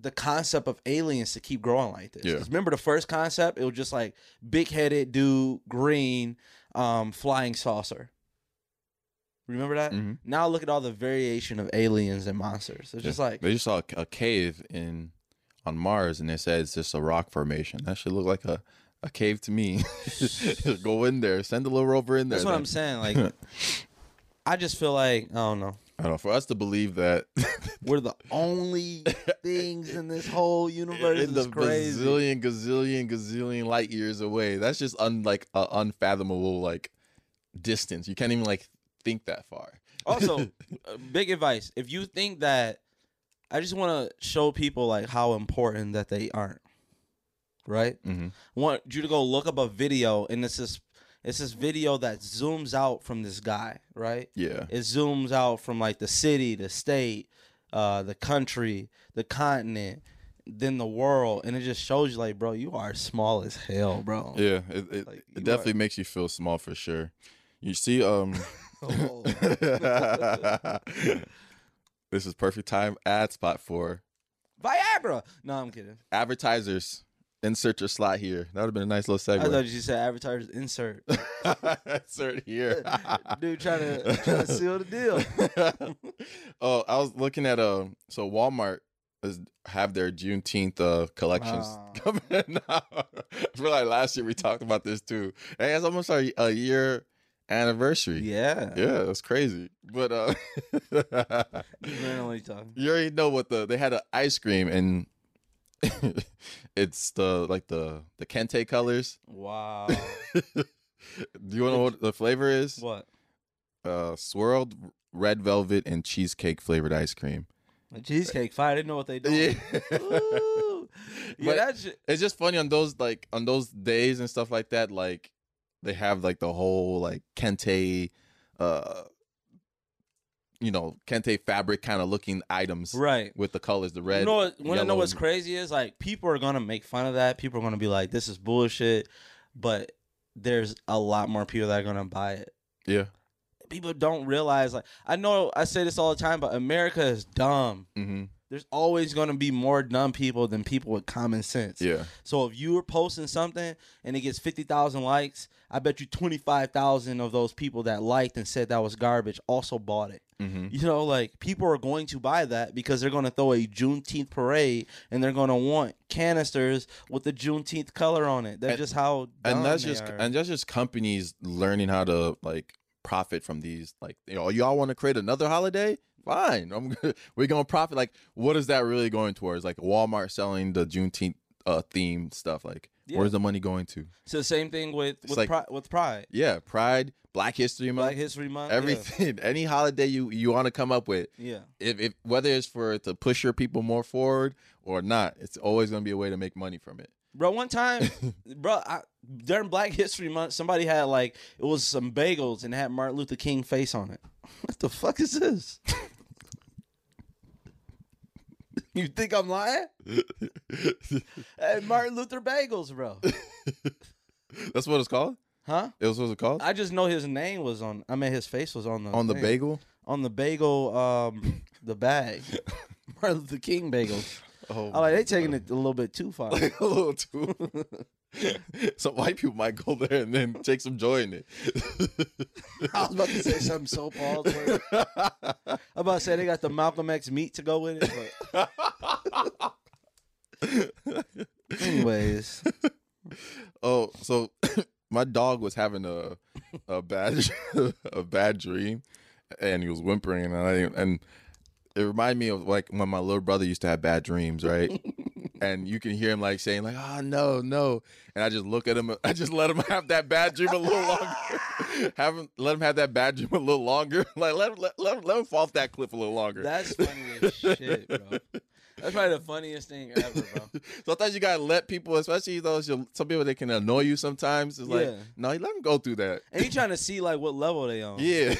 the concept of aliens to keep growing like this. Yeah. Remember the first concept? It was just like big headed dude, green, um, flying saucer. Remember that? Mhm. Now look at all the variation of aliens and monsters. It's just like they just saw a, a cave in on Mars, and they said it's just a rock formation. That should look like a, a cave to me. Go in there, send a little rover in there. that's what then. I'm saying. Like I just feel like I don't know. I don't know. For us to believe that We're the only things in this whole universe. in the crazy. bazillion, gazillion, gazillion light years away, that's just un, like a unfathomable like distance. You can't even like think that far. also, uh, big advice: if you think that, I just want to show people like how important that they aren't. Right. Mm-hmm. I want you to go look up a video, and it's this it's this video that zooms out from this guy. Right. Yeah. It zooms out from like the city, the state, uh, the country, the continent, then the world, and it just shows you like, bro, you are small as hell, bro. Yeah, it, it, Like, it definitely makes you feel small for sure. You see, um, Oh. this is perfect time ad spot for Viagra. No, I'm kidding. advertisers. Insert your slot here. That would have been a nice little segment. I thought segue. you said advertisers insert. Insert here. Dude trying to trying to seal the deal. oh, I was looking at um. So Walmart is, have their Juneteenth uh, collections Ah. coming out. I feel like last year we talked about this too. Hey, it's almost our a year anniversary. Yeah. Yeah, that's crazy. But uh You you already know what the they had an ice cream and it's the like the the kente colors. Wow. Do you want to know what the flavor is? what? Uh swirled red velvet and cheesecake flavored ice cream. A cheesecake fight. I didn't know what they do. Yeah. Ooh. Yeah, But- that shit. it's just funny on those like on those days and stuff like that like they have like the whole like kente uh you know kente fabric kind of looking items Right. with the colors the red you know what? Want to know what's crazy is like people are gonna make fun of that. People are gonna be like, "This is bullshit," but there's a lot more people that are gonna buy it. yeah People don't realize. Like, I know I say this all the time, but America is dumb. hmm There's always gonna be more dumb people than people with common sense. yeah So if you were posting something and it gets fifty thousand likes, I bet you twenty five thousand of those people that liked and said that was garbage also bought it. hmm You know, like people are going to buy that because they're going to throw a Juneteenth parade and they're going to want canisters with the Juneteenth color on it. That's And- just how and that's just are. and that's just companies learning how to like profit from these like you know y'all want to create another holiday fine. I'm gonna we're gonna profit. Like what is that really going towards? Like walmart selling the juneteenth uh theme stuff like Yeah. where's the money going to? It's the same thing with with, like- pri- with Pride, yeah pride black history month Black History Month, everything. Any holiday you you want to come up with. Yeah, if, if whether it's for to push your people more forward or not it's always going to be a way to make money from it bro. One time, bro, I, during Black History Month, somebody had like it was some bagels and had Martin Luther King face on it. What the fuck is this? you think I'm lying? hey, Martin Luther bagels, bro. that's what it's called Huh? it was what it's called I just know his name was on. I mean, his face was on the on the thing. bagel on the bagel, um, the bag. Martin Luther King bagels. Oh I like they taking it a little bit too far. a little too. some white people might go there and then take some joy in it. I was about to say something so Paul. I'm about to say they got the Malcolm X meat to go with it, but anyways, oh, so my dog was having a a bad a bad dream, and he was whimpering, and I and it reminded me of like when my little brother used to have bad dreams, right? and you can hear him like saying like, "Oh no, no," and I just look at him. I just let him have that bad dream a little longer. have him let him have that bad dream a little longer. Like let him let, let, him, let him fall off that cliff a little longer. that's funny as shit, bro. That's probably the funniest thing ever, bro. Sometimes you gotta let people, especially those some people that can annoy you. Sometimes it's like, Yeah. no, you let them go through that. And he trying to see like what level they on. Yeah,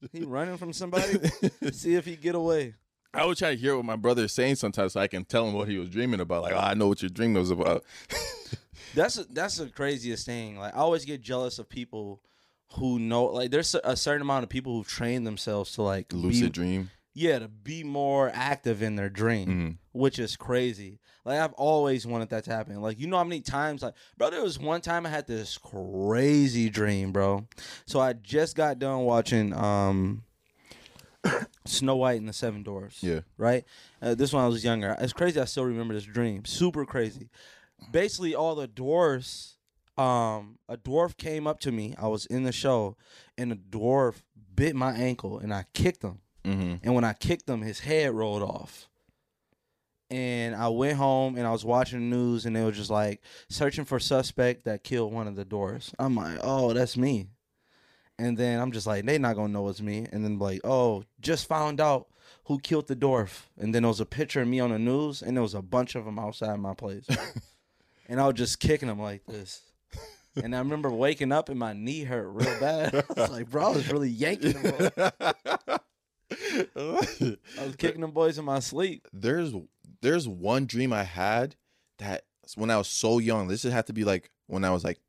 He running from somebody. see if he get away. I was try to hear what my brother is saying sometimes, so I can tell him what he was dreaming about. Like, oh, I know what your dream was about. That's that's the craziest thing. Like I always get jealous of people who know like there's a certain amount of people who train themselves to like Lucid be, dream. yeah, to be more active in their dream, mm-hmm. Which is crazy. Like I've always wanted that to happen. Like you know how many times like bro, there was one time I had this crazy dream, bro. So I just got done watching um Snow White and the Seven Dwarfs. Yeah. Right? Uh, this one I was younger. It's crazy I still remember this dream. Super crazy. Basically all the dwarfs um a dwarf came up to me. I was in the show and a dwarf bit my ankle and I kicked him. Mm-hmm. And when I kicked him, his head rolled off. And I went home and I was watching the news and they were just like searching for suspect that killed one of the doors. I'm like, oh, that's me. And then I'm just like, they not gonna know it's me. And then like, oh, just found out who killed the dwarf. And then there was a picture of me on the news and there was a bunch of them outside my place. and I was just kicking them like this. And I remember waking up and my knee hurt real bad. I was like, bro, I was really yanking them. I was kicking them boys in my sleep. there's there's one dream I had that when I was so young. This had to be like when I was like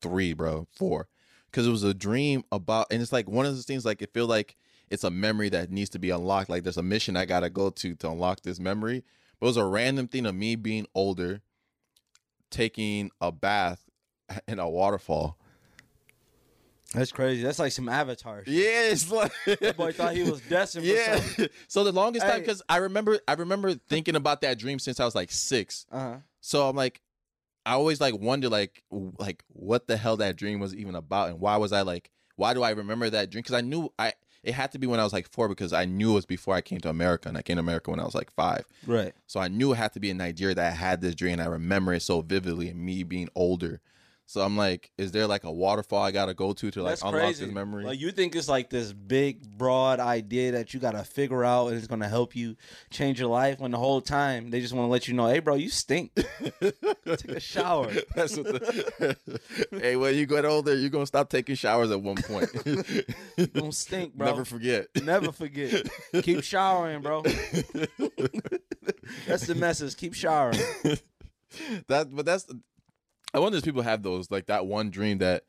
three, bro, four, because it was a dream about, and it's like one of those things. Like it feel like it's a memory that needs to be unlocked. Like there's a mission I gotta go to to unlock this memory. But it was a random thing of me being older, taking a bath in a waterfall. That's crazy. That's like some Avatar. Shit. Yeah, it's like That boy thought he was destined. Yeah. something. So the longest time, because I remember, I remember thinking about that dream since I was like six. Uh-huh. So I'm like, I always like wonder like like what the hell that dream was even about, and why was I like, why do I remember that dream? Because I knew I it had to be when I was like four because I knew it was before I came to America, and I came to America when I was like five. Right. So I knew it had to be in Nigeria that I had this dream. And I remember it so vividly, and me being older. So I'm like, is there like a waterfall I gotta go to to like That's unlock crazy. this memory? Like you think it's like this big, broad idea that you got to figure out and it's to help you change your life. When the whole time they just want to let you know, hey, bro, you stink. Take a shower. That's what the, hey, when you get older, you're gonna stop taking showers at one point. You don't stink, bro. Never forget. Never forget. Keep showering, bro. That's the message. Keep showering. That, but that's. I wonder if people have those like that one dream that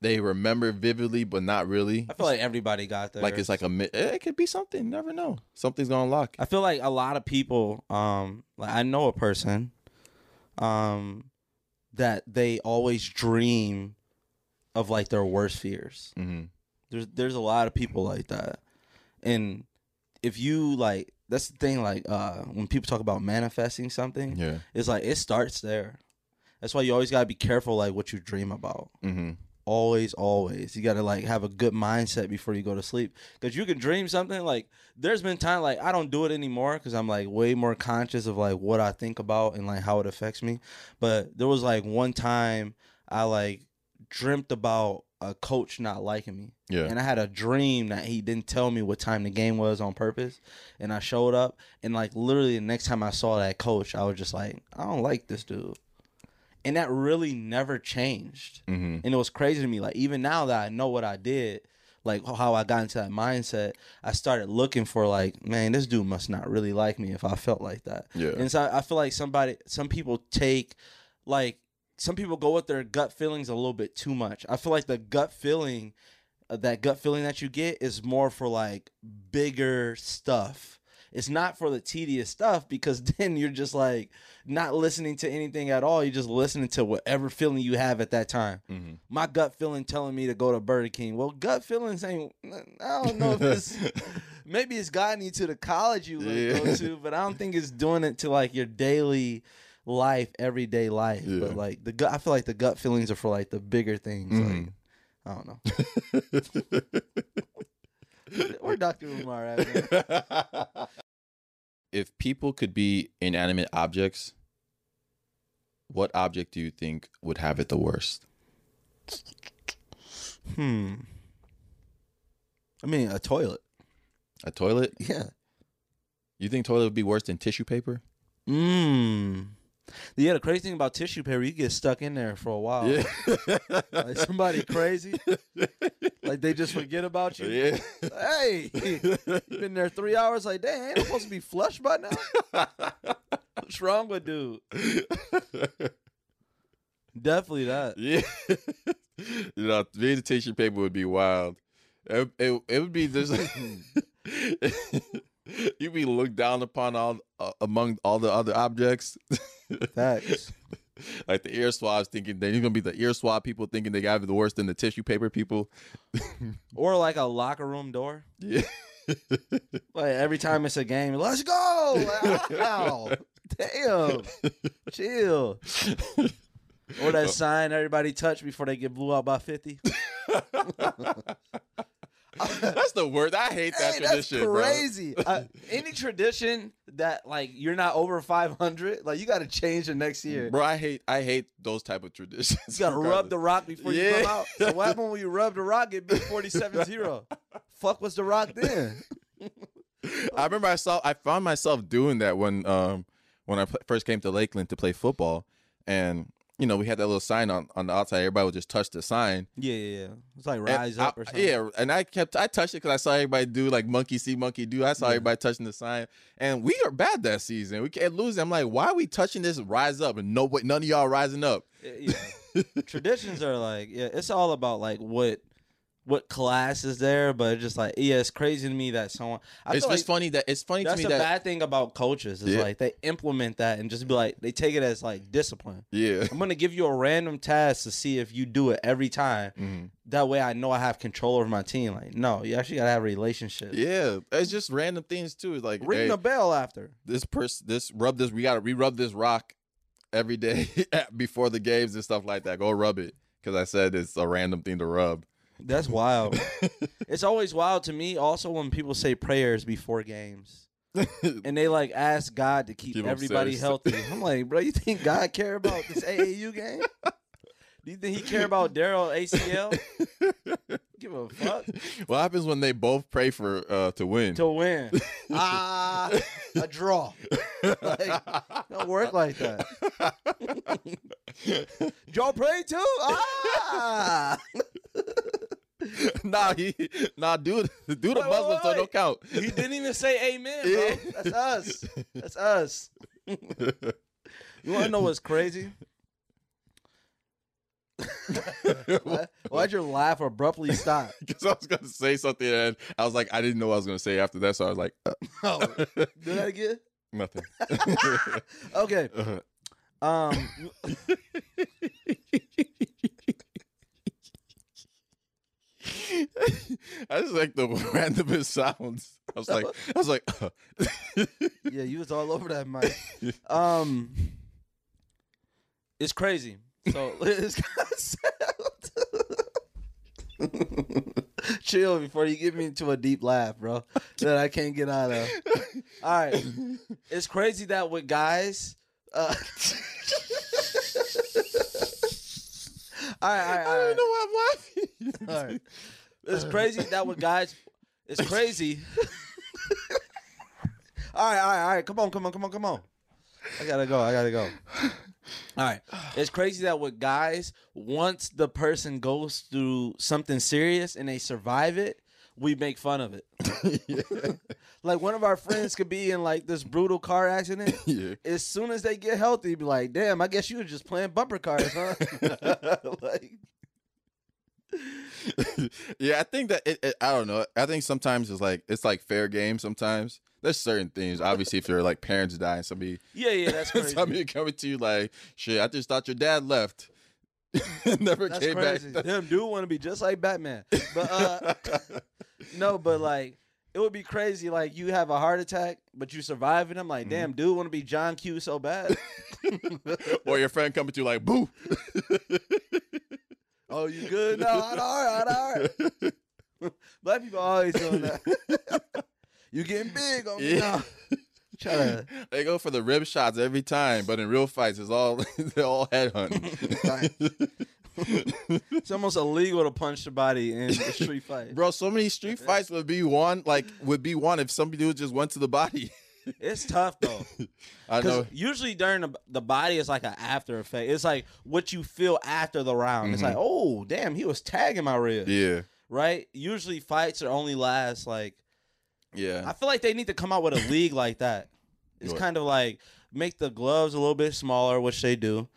they remember vividly, but not really. I feel like everybody got there. Like it's like a mi- it could be something. You never know. Something's gonna unlock. I feel like a lot of people, um, like I know a person, um, that they always dream of like their worst fears. hmm There's there's a lot of people like that, and if you like, that's the thing. Like uh, when people talk about manifesting something, Yeah. it's like it starts there. That's why you always gotta be careful, like what you dream about. hmm Always, always, you gotta like have a good mindset before you go to sleep. Because you can dream something. Like there's been time like I don't do it anymore because I'm like way more conscious of like what I think about and like how it affects me. But there was like one time I like dreamt about a coach not liking me. Yeah. And I had a dream that he didn't tell me what time the game was on purpose. And I showed up and like literally the next time I saw that coach, I was just like, I don't like this dude. And that really never changed. hmm And it was crazy to me. Like even now that I know what I did, like how I got into that mindset, I started looking for like, man, this dude must not really like me if I felt like that. Yeah. And so I feel like somebody, some people take, like, some people go with their gut feelings a little bit too much. I feel like the gut feeling, uh, that gut feeling that you get is more for like bigger stuff. It's not for the tedious stuff because then you're just like not listening to anything at all. You're just listening to whatever feeling you have at that time. hmm My gut feeling telling me to go to Burger King. Well, gut feelings ain't. I don't know if it's maybe it's gotten you to the college you Yeah. go to, but I don't think it's doing it to like your daily life, everyday life. Yeah. But like the gut, I feel like the gut feelings are for like the bigger things. Mhm. Like I don't know. Where Dr. Umar at? If people could be inanimate objects, what object do you think would have it the worst? Hmm. I mean, a toilet. A toilet? Yeah. You think toilet would be worse than tissue paper? Mmm. Yeah, the crazy thing about tissue paper, you get stuck in there for a while. Like somebody crazy, like they just forget about you. yeah. Hey, been there three hours. Like, dang, ain't I supposed to be flushed by now? What's wrong with dude? Definitely that. Yeah. you know, tissue paper would be wild. It, it, it would be just you'd be looked down upon all uh, among all the other objects. Facts. like the ear swabs thinking then you're gonna be the ear swab people thinking they got it the worse than the tissue paper people. Or like a locker room door. Yeah. Like every time it's a game, let's go. Wow. Damn. Chill. Or that sign everybody touch before they get blew out by 50. That's the word. I hate that Hey, that's tradition, crazy. Uh, any tradition that like you're not over 500, like you got to change the next year. bro. I hate I hate those type of traditions. You got to rub the rock before you Yeah. come out. So what happened when you rub the rock? It be 47-0. Fuck was the rock then? I remember I saw I found myself doing that when um when I pl- first came to Lakeland to play football, and you know we had that little sign on on the outside. Everybody would just touch the sign. Yeah, yeah, yeah. It's like And rise up I- or something. Yeah, and I kept I touched it because I saw everybody do like monkey see monkey do. I saw everybody touching the sign, and we are bad that season. We can't lose. I'm like, why are we touching this rise up and nobody, none of y'all rising up? Yeah. Traditions are like, yeah, it's all about like what what class is there, but it's just like yeah, it's crazy to me that someone. I it's just like funny that it's funny to that's me the that bad thing about coaches is Yeah. like they implement that and just be like they take it as like discipline. yeah. I'm gonna give you a random task to see if you do it every time. Mhm. That way, I know I have control over my team. Like, no, you actually gotta have a relationship. Yeah, it's just random things too. It's Like Ring hey, the bell after. this person, this rub this. We gotta re-rub this rock every day before the games and stuff like that. Go rub it because I said it's a random thing to rub. That's wild. it's always wild to me. Also, when people say prayers before games. and they like ask God to keep, Keep everybody healthy. I'm like, bro, you think God care about this AAU game? Do you think he care about Daryl ACL? Give a fuck what happens when they both pray for uh, to win? to win. Ah, a draw. like, don't work like that. Y'all pray too? Ah, nah, he nah, dude, dude, a Wait, wait, Muslim, wait, so don't count. he didn't even say amen, bro. Yeah. That's us. That's us. you want to know what's crazy? Why, why'd your laugh abruptly stop? Because I was gonna say something and I was like, I didn't know what I was gonna say after that, so I was like, uh, Oh, do that again. nothing. Okay. Uh, Um. I just like the randomest sounds. I was like, I was like, uh. Yeah, you was all over that mic. Um. It's crazy. So said. Chill before you get me into a deep laugh, bro. That I can't get out of. All right, it's crazy that with guys. Uh, all right, all right, I don't right. know why I'm laughing. All right. It's crazy that with guys. It's crazy. all right, all right, all right. Come on, come on, come on, come on. I gotta go. I gotta go. All right. It's crazy that with guys, once the person goes through something serious and they survive it, we make fun of it. like one of our friends could be in like this brutal car accident. Yeah. As soon as they get healthy, be like, "Damn, I guess you were just playing bumper cars, huh?" like, yeah, I think that it, it, I don't know. I think sometimes it's like it's like fair game. Sometimes there's certain things. Obviously, if your like parents die and somebody yeah, yeah, that's crazy. somebody coming to you like, shit, I just thought your dad left, never That's came crazy. back. Damn, dude want to be just like Batman. But uh no, but like it would be crazy. Like you have a heart attack, but you survive it. I'm like, damn, dude want to be John Q so bad. or your friend coming to you like, boo. Oh, you good? No, all right, all right. Black people always doing that. you getting big on me Yeah. now. Try to They go for the rib shots every time, but in real fights, it's all they're all head hunting. it's almost illegal to punch somebody in a street fight. Bro, so many street fights would be one like would be one if somebody just went to the body. It's tough though. I know. Usually during the, the body is like an after effect. It's like what you feel after the round. It's like, oh damn, he was tagging my rib. Mm-hmm. Yeah, Right? Usually fights are only last like Yeah. I feel like they need to come out with a league like that. It's What? kind of like make the gloves a little bit smaller, which they do,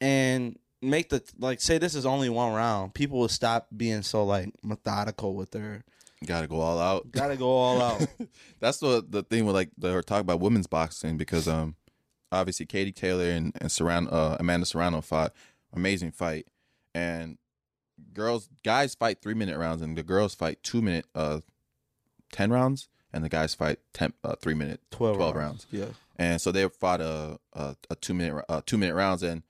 and make the like say this is only one round. People will stop being so like methodical with their gotta go all out. gotta go all out. That's the the thing with like they're talking about women's boxing because um obviously Katie Taylor and and Serrano, uh, Amanda Serrano fought amazing fight and girls guys fight three minute rounds and the girls fight two minute uh ten rounds and the guys fight ten uh, three minute 12, 12 rounds. Yeah. and so they fought a a, a two minute uh, two minute rounds and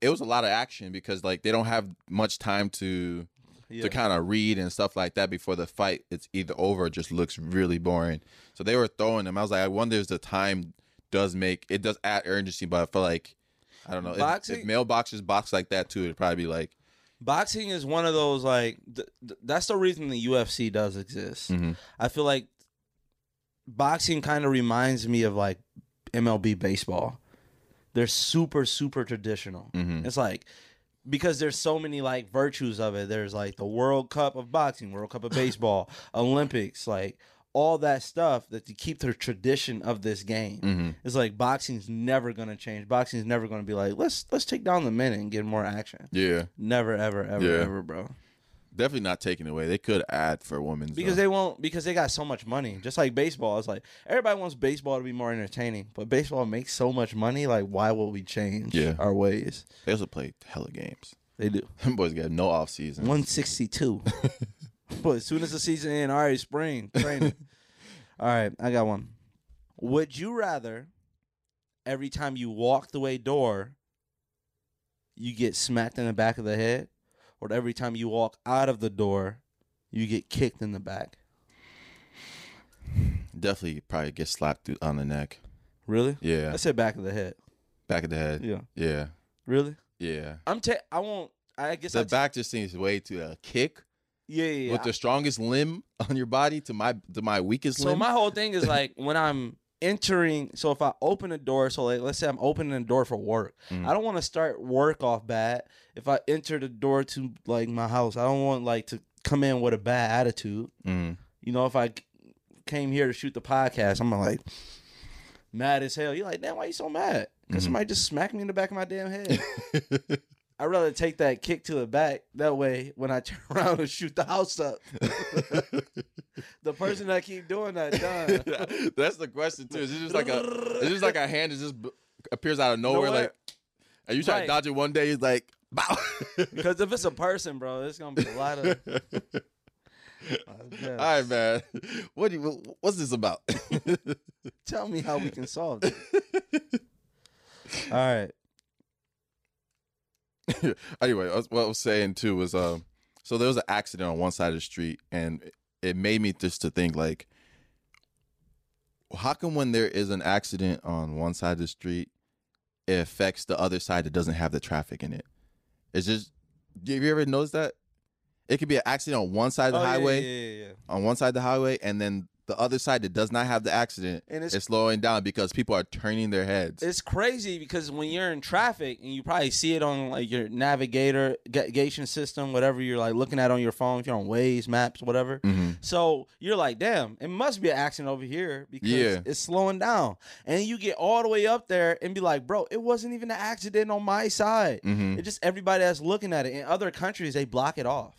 it was a lot of action because like they don't have much time to Yeah. to kind of read and stuff like that before the fight it's either over or just looks really boring so they were throwing them i was like i wonder if the time does make it does add urgency but i feel like i don't know if- if, Boxing- male boxers box like that too it'd probably be like boxing is one of those like th- th- that's the reason the UFC does exist. Mm-hmm. I feel like boxing kind of reminds me of like MLB baseball. They're super super traditional. Mm-hmm. It's like because there's so many like virtues of it. There's like the World Cup of boxing, World Cup of baseball, Olympics, like all that stuff that to keep the tradition of this game. Mm-hmm. It's like boxing's never gonna change. Boxing's never gonna be like let's let's take down the men and get more action. yeah Never, ever, ever, Yeah. ever, bro. Definitely not taking away. They could add for women's because though. they won't because they got so much money. Just like baseball, it's like everybody wants baseball to be more entertaining, but baseball makes so much money. Like, why will we change Yeah. our ways? they also play hella games. They do Them boys got no off season. one sixty two. but as soon as the season ends, all right, spring training. all right, I got one. Would you rather every time you walk the way door, you get smacked in the back of the head, or every time you walk out of the door, you get kicked in the back? Definitely probably get slapped on the neck. Really? Yeah, I said back of the head. back of the head. Yeah. yeah, Really? yeah. I'm. Ta- I won't. I guess. The I t- back just seems way too a kick yeah, yeah. yeah. with the strongest limb on your body to my to my weakest so limb. my whole thing is like when I'm entering. So if I open a door, so like let's say I'm opening a door for work, Mm. I don't want to start work off bad. If I enter the door to like my house, I don't want like to come in with a bad attitude. Mhm. You know, if i came here to shoot the podcast, I'm like mad as hell. You're like, damn, why you so mad? Because Mm-hmm. somebody just smacked me in the back of my damn head. I'd rather take that kick to the back. That way, when I turn around and shoot the house up, the person that keep doing that done. That's the question too. Is it just like a? It's just like a hand that just appears out of nowhere. Nowhere. Like, are you trying Right. to dodge it one day. It's like, bow. Because if it's a person, bro, it's gonna be a lot of. All right, man. What do you, what's this about? Tell me how we can solve this. All right. anyway, what I was saying too was, um, so there was an accident on one side of the street, and it made me just to think like, how come when there is an accident on one side of the street, it affects the other side that doesn't have the traffic in it? It's just, have you ever noticed that? It could be an accident on one side of the Oh, highway, Yeah, yeah, yeah. on one side of the highway, and then the other side that does not have the accident And it's- is slowing down because people are turning their heads. It's crazy because when you're in traffic and you probably see it on like your navigator navigation system, whatever you're like looking at on your phone, if you're on Waze, Maps, whatever. Mm-hmm. So you're like, damn, it must be an accident over here because Yeah. it's slowing down. And you get all the way up there and be like, bro, it wasn't even an accident on my side. Mhm. It's just everybody that's looking at it. In other countries, they block it off.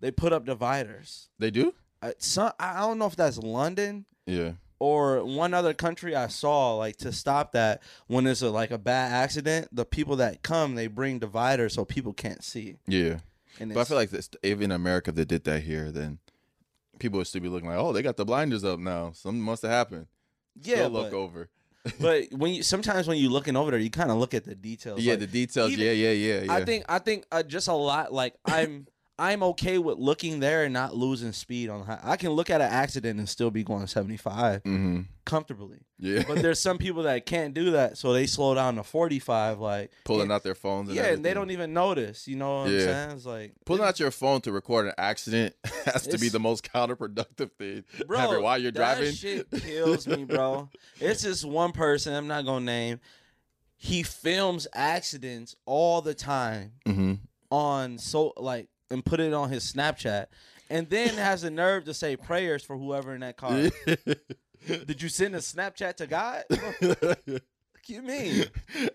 They put up dividers. They do? Uh, some, I don't know if that's London Yeah. or one other country I saw like to stop that when there's a like a bad accident, the people that come they bring dividers so people can't see. Yeah. And But I feel like this, if in America they did that here, then people would still be looking like, oh, they got the blinders up now. Something must have happened. yeah, Still look but, over. but when you sometimes when you're looking over there, you kind of look at the details. yeah, Like, the details. even- yeah, yeah, yeah, yeah. I think I think uh, just a lot like I'm I'm okay with looking there and not losing speed on high. I can look at an accident and still be going 75 hmm comfortably. Yeah. But there's some people that can't do that, so they slow down to 45 like Pulling yeah, out their phones. And Yeah, and they don't even notice. You know what Yeah. I'm saying? It's like Pulling out your phone to record an accident has to be the most counterproductive thing bro, ever while you're that driving. shit kills me, bro. it's this one person. I'm not gonna name. He films accidents all the time hmm on so like and put it on his Snapchat, and then has the nerve to say prayers for whoever in that car. Did you send a Snapchat to God? you mean?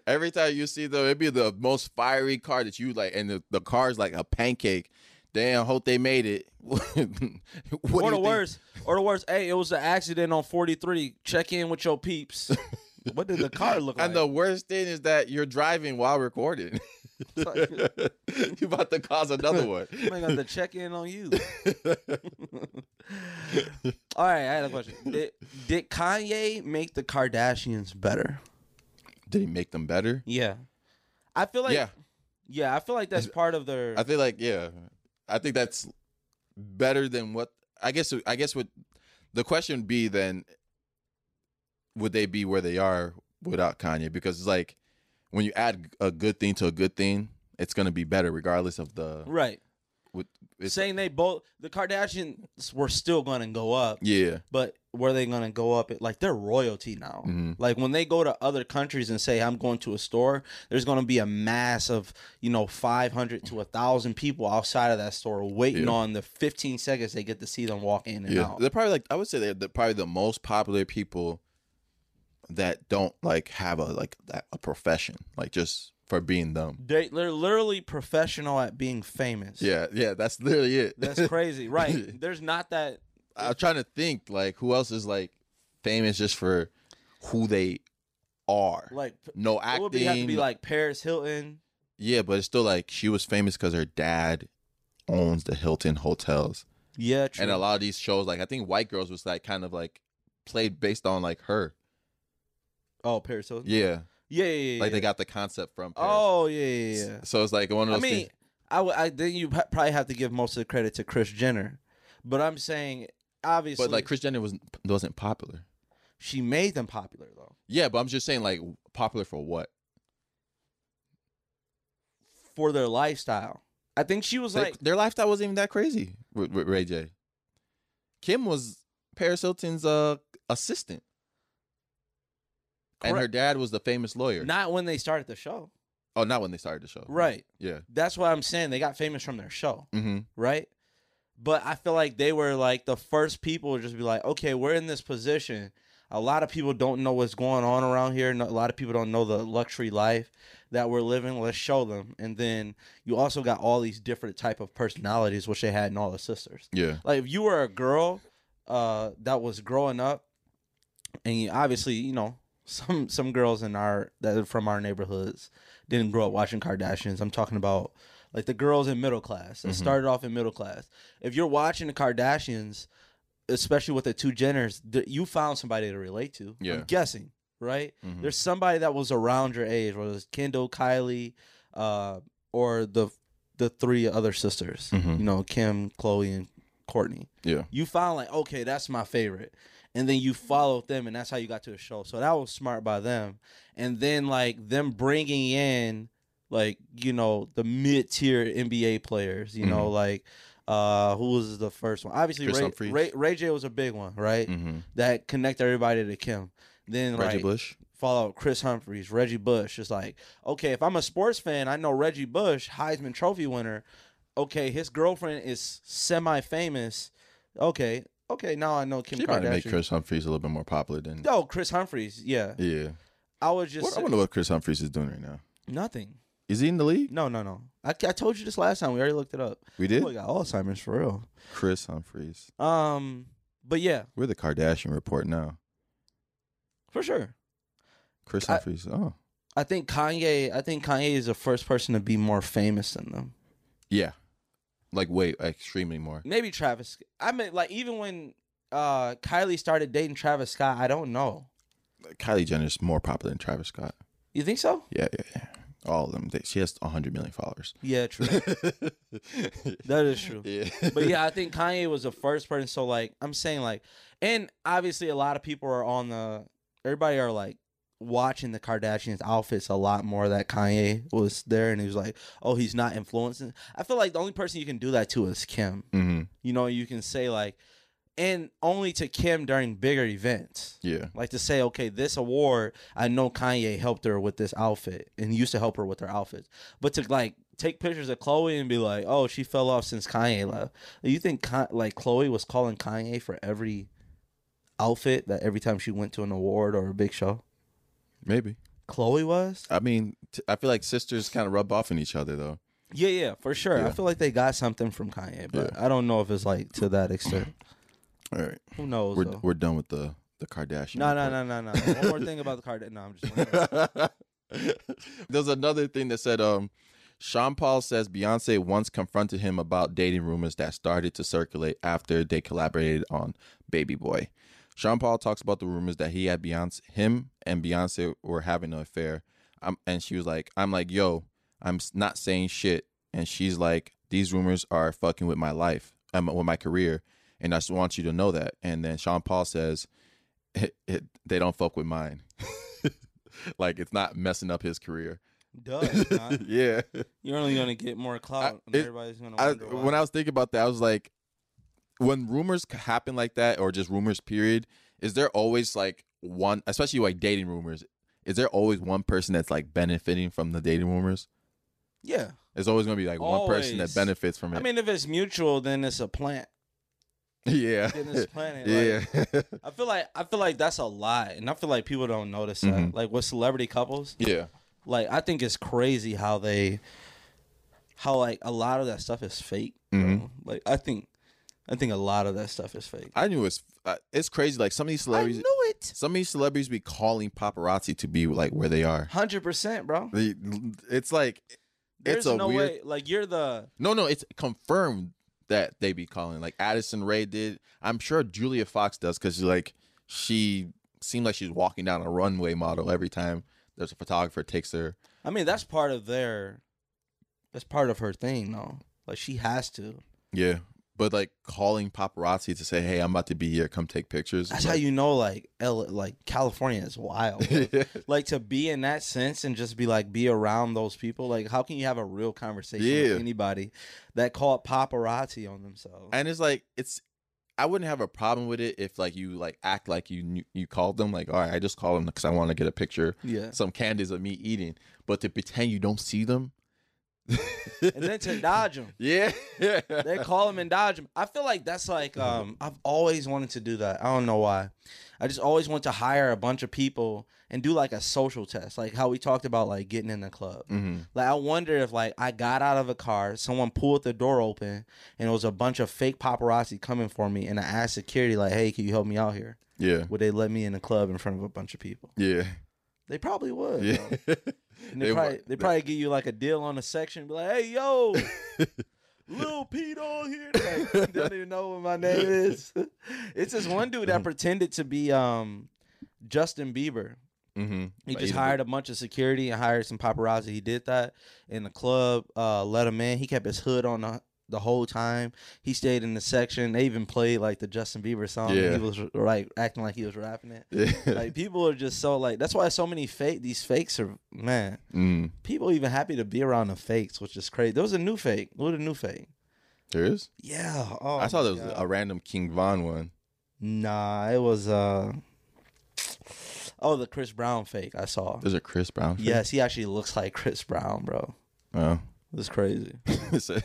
Every time you see them, it'd be the most fiery car that you like, and the, the car's like a pancake. Damn, hope they made it. what or the worst, or the worst. Hey, it was an accident on 43. Check in with your peeps. what did the car look like? And the worst thing is that you're driving while recording. You're about to cause another one. I got to check in on you. All right, I had a question. Did, did Kanye make the Kardashians better? Did he make them better? Yeah, I feel like yeah, yeah, I feel like that's part of their. I feel like yeah, I think that's better than what I guess. I guess what the question would be then would they be where they are without Kanye? Because it's like when you add a good thing to a good thing, it's gonna be better regardless of the. right. With, Saying they both the Kardashians were still going to go up, yeah, but were they going to go up? Like they're royalty now. Mm-hmm. Like when they go to other countries and say I'm going to a store, there's going to be a mass of you know 500 to a thousand people outside of that store waiting Yeah. on the 15 seconds they get to see them walk in and yeah. out. They're probably like I would say they're, they're probably the most popular people that don't like have a like that- a profession, like just for being them. They, they're literally professional at being famous. Yeah, yeah, that's literally it. That's crazy. Right. There's not that. I'm trying to think like who else is like famous just for who they are. Like, no it acting. would be, have to be like Paris Hilton. yeah, but it's still like she was famous because her dad owns the Hilton hotels, Yeah, true. and a lot of these shows, like I think White Girls was like kind of like played based on like her. Oh, Paris Hilton. Yeah, Yeah, yeah, yeah. like they got the concept from. Paris. Oh, yeah, yeah, yeah. so it's like one of those. I mean, things. I, w- I then you probably have to give most of the credit to Kris Jenner, but I'm saying obviously, but like Kris Jenner was wasn't popular. she made them popular though Yeah, but I'm just saying like popular for what? for their lifestyle. I think she was They- like, their lifestyle wasn't even that crazy with, with Ray J. Kim was Paris Hilton's uh, assistant, and her dad was the famous lawyer. not when they started the show, oh, not when they started the show. right? Yeah. That's what I'm saying. They got famous from their show, Mm-hmm. right? But I feel like they were like the first people to just be like, okay, we're in this position. A lot of people don't know what's going on around here. A lot of people don't know the luxury life that we're living. Let's show them. And then you also got all these different type of personalities, which they had in all the sisters. Yeah. Like if you were a girl uh, that was growing up, and you, obviously, you know, some some girls in our that are from our neighborhoods didn't grow up watching Kardashians. I'm talking about like the girls in middle class that mm-hmm. started off in middle class. If you're watching the Kardashians, especially with the two Jenners, th- you found somebody to relate to. Yeah. I'm guessing, right? Mm-hmm. There's somebody that was around your age, whether it's Kendall, Kylie, uh, or the the three other sisters. Mm-hmm. You know, Kim, Khloé, and Kourtney Yeah. you found like okay that's my favorite and then you followed them and that's how you got to the show so that was smart by them and then like them bringing in like you know the mid-tier nba players you know like uh who was the first one obviously Mm-hmm. Ray, ray, ray j was a big one right that connected everybody to kim then Reggie like, Bush. follow Kris Humphries, Reggie Bush. It's like, okay, if I'm a sports fan, I know Reggie Bush, Heisman Trophy winner. Okay, his girlfriend is semi famous. Okay, okay, now I know Kim She might make Kris Humphries a little bit more popular than. oh, Kris Humphries, yeah. Yeah. I was just What, I wonder what Kris Humphries is doing right now. nothing. Is he in the league? No, no, no. I, I told you this last time. We already looked it up. We did. Boy, got Alzheimer's for real. Kris Humphries. Um, but yeah, We're the Kardashian report now. for sure. Chris I- Humphries. oh. I think Kanye. I think Kanye is the first person to be more famous than them. Yeah. Like way extremely more. Maybe Travis. I mean, like even when uh Kylie started dating Travis Scott, I don't know. Kylie Jenner's more popular than Travis Scott. You think so? Yeah, yeah, yeah. All of them. They, she has 100 million followers. Yeah, true. that is true. Yeah. But yeah, I think Kanye was the first person. So like, I'm saying like, and obviously a lot of people are on the. Everybody are like watching the Kardashians outfits a lot more that Kanye was there, and he was like, oh, he's not influencing. I feel like the only person you can do that to is Kim. hmm You know, you can say like, and only to Kim during bigger events. Yeah. Like to say, okay, this award, I know Kanye helped her with this outfit and used to help her with her outfits. But to like take pictures of Khloé and be like, oh, she fell off since Kanye left. You think like Khloé was calling Kanye for every outfit that every time she went to an award or a big show? Maybe. Khloé was? I mean, t- I feel like sisters kind of rub off on each other, though. Yeah, yeah, for sure. I feel like they got something from Kanye, but I don't know if it's like to that extent. All right. Who knows? We're, though? we're done with the, the Kardashian. No, no, no, no, no. One more thing about the card. No, I'm just. There's another thing that said um Sean Paul says Beyonce once confronted him about dating rumors that started to circulate after they collaborated on Baby Boy. Sean Paul talks about the rumors that he had Beyonce him and Beyonce were having an affair. Um, and she was like, I'm like, yo, I'm not saying shit. And she's like, these rumors are fucking with my life, um, with my career. And I just want you to know that. And then Sean Paul says, it, it, they don't fuck with mine. like it's not messing up his career. Duh. Yeah. You're only gonna get more clout, and it- everybody's gonna I, when I was thinking about that, I was like, when rumors happen like that, or just rumors, period, is there always like one, especially like dating rumors, is there always one person that's like benefiting from the dating rumors? yeah, There's always going to be like one person that benefits from it. I mean, if it's mutual, then it's a plant. yeah. Then it's planted. yeah. Like, I feel like I feel like that's a lot, and I feel like people don't notice that. Mhm. Like with celebrity couples, yeah. Like I think it's crazy how they, how like a lot of that stuff is fake. bro. Like I think, I think a lot of that stuff is fake. I knew it's uh, it's crazy. Like some of these celebrities, I celebrities, knew it. some of these celebrities be calling paparazzi to be like where they are. Hundred percent, bro. They- It's like There's it's a no weird. way. Like you're the No, no, it's confirmed that they be calling. Like Addison Rae did. I'm sure Julia Fox does because like she seemed like she's walking down a runway model every time there's a photographer takes her. I mean, that's part of their. That's part of her thing, though. Like she has to. Yeah, but like calling paparazzi to say, "Hey, I'm about to be here. Come take pictures." That's how you know, like, L- like California is wild. like to be in that sense and just be like, be around those people. Like, how can you have a real conversation Yeah. with anybody that call it paparazzi on themselves? and it's like it's. I wouldn't have a problem with it if like you like act like you knew, you called them like all right I just called them because I want to get a picture Yeah. some candies of me eating but to pretend you don't see them and then to dodge them. yeah they call them and dodge them. I feel like that's like um I've always wanted to do that. I don't know why. I just always want to hire a bunch of people and do like a social test, like how we talked about like getting in the club. Like I wonder if like I got out of a car, someone pulled the door open, and it was a bunch of fake paparazzi coming for me, and I asked security like, "Hey, can you help me out here?" yeah Would they let me in the club in front of a bunch of people? yeah They probably would. yeah. And they, They probably would. they probably give you like a deal on the section, be like, "Hey, yo, Lil Pete on here." Like, don't even know what my name is. It's this one dude that pretended to be um Justin Bieber. mm-hmm. He just hired a bunch of security and hired some paparazzi. He did that in the club. Uh, let him in. He kept his hood on the the whole time. He stayed in the section. They even played like the Justin Bieber song. Yeah. He was like acting like he was rapping it. Yeah. Like people are just so like that's why so many fake these fakes are man. Mm. People even happy to be around the fakes, which is crazy. There was a new fake. What a new fake? There is. Yeah. Oh, I saw there was God. a random King Von one. Nah, it was uh Oh, the Chris Brown fake I saw. There's a Chris Brown. fake? Yes, he actually looks like Chris Brown, bro. Oh. It's crazy. so,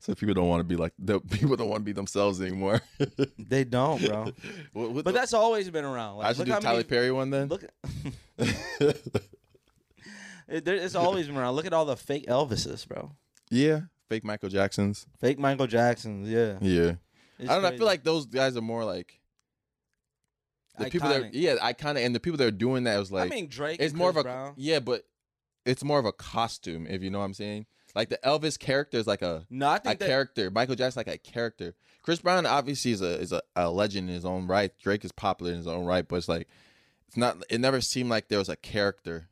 so people don't want to be like the people don't want to be themselves anymore. They don't, bro. What- what But that's always been around. Like, I should do Tyler many- Perry one then. Look, it's always been around. Look at all the fake Elvises, bro. yeah, fake Michael Jacksons. Fake Michael Jacksons. Yeah. Yeah, It's I don't know. I feel like those guys are more like the people that Iconic. yeah, I kind of and the people that are doing that was like I mean Drake. it's more Chris of a Brown. yeah, but it's more of a costume if you know what I'm saying. Like the Elvis character is like a No, I a think that, character. Michael Jackson like a character. Chris Brown obviously is a is a, a legend in his own right. Drake is popular in his own right, but it's like it's not. It never seemed like there was a character.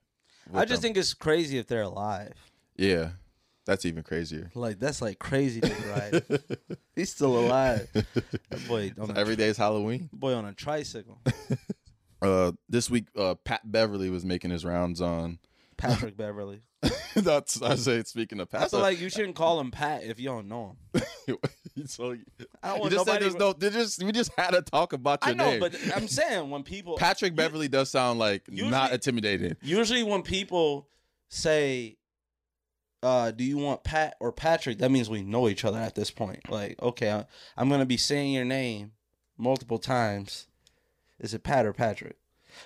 I just them. think it's crazy if they're alive. yeah, that's even crazier. Like that's like crazy to right. He's still alive. That boy on a, Every day is Halloween. boy on a tricycle. Uh, this week, uh, Pat Beverley was making his rounds on. Patrick Beverley. that's I say. Speaking of I Pat, feel like you shouldn't call him Pat if you don't know him. so I don't you want just said nobody. there's no. They just we just had to talk about your I know, name. but I'm saying when people Patrick Beverley does sound like Usually- not intimidating. usually when people say uh, do you want Pat or Patrick? That means we know each other at this point. Like, okay, I, I'm gonna be saying your name multiple times. Is it Pat or Patrick?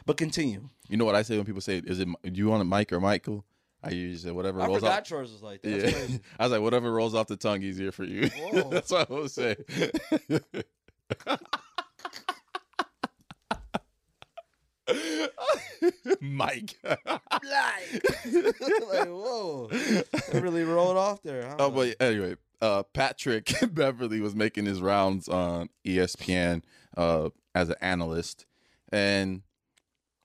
But continue. You know what I say when people say, "Is it? Do you want a Mike or Michael?" I usually say whatever I rolls forgot off. yours was like that. That's Yeah, crazy. I was like, whatever rolls off the tongue, easier for you. That's what I would say. Mike. like, whoa, that really rolled off there. Huh? Oh, but anyway, uh, Patrick Beverley was making his rounds on ESPN uh, as an analyst, and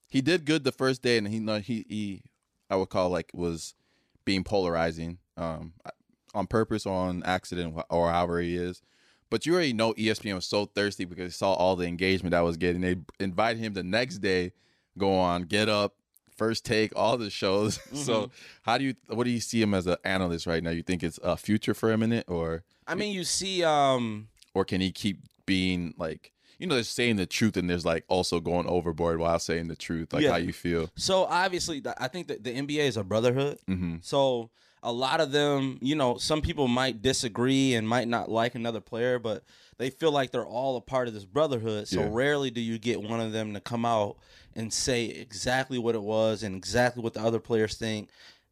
he did good the first day, and he he he I would call like was being polarizing um, on purpose or on accident or however he is. But you already know ESPN was so thirsty because they saw all the engagement I was getting. They invited him the next day, go on, get up, first take, all the shows. So how do you what do you see him as an analyst right now? You think it's a future for him in it or I mean, you see, um, or can he keep being like you know, there's saying the truth and there's like also going overboard while saying the truth, like Yeah. how you feel. So obviously, I think that the NBA is a brotherhood. Mm-hmm. So a lot of them, you know, some people might disagree and might not like another player, but they feel like they're all a part of this brotherhood. So Yeah. rarely do you get one of them to come out and say exactly what it was and exactly what the other players think.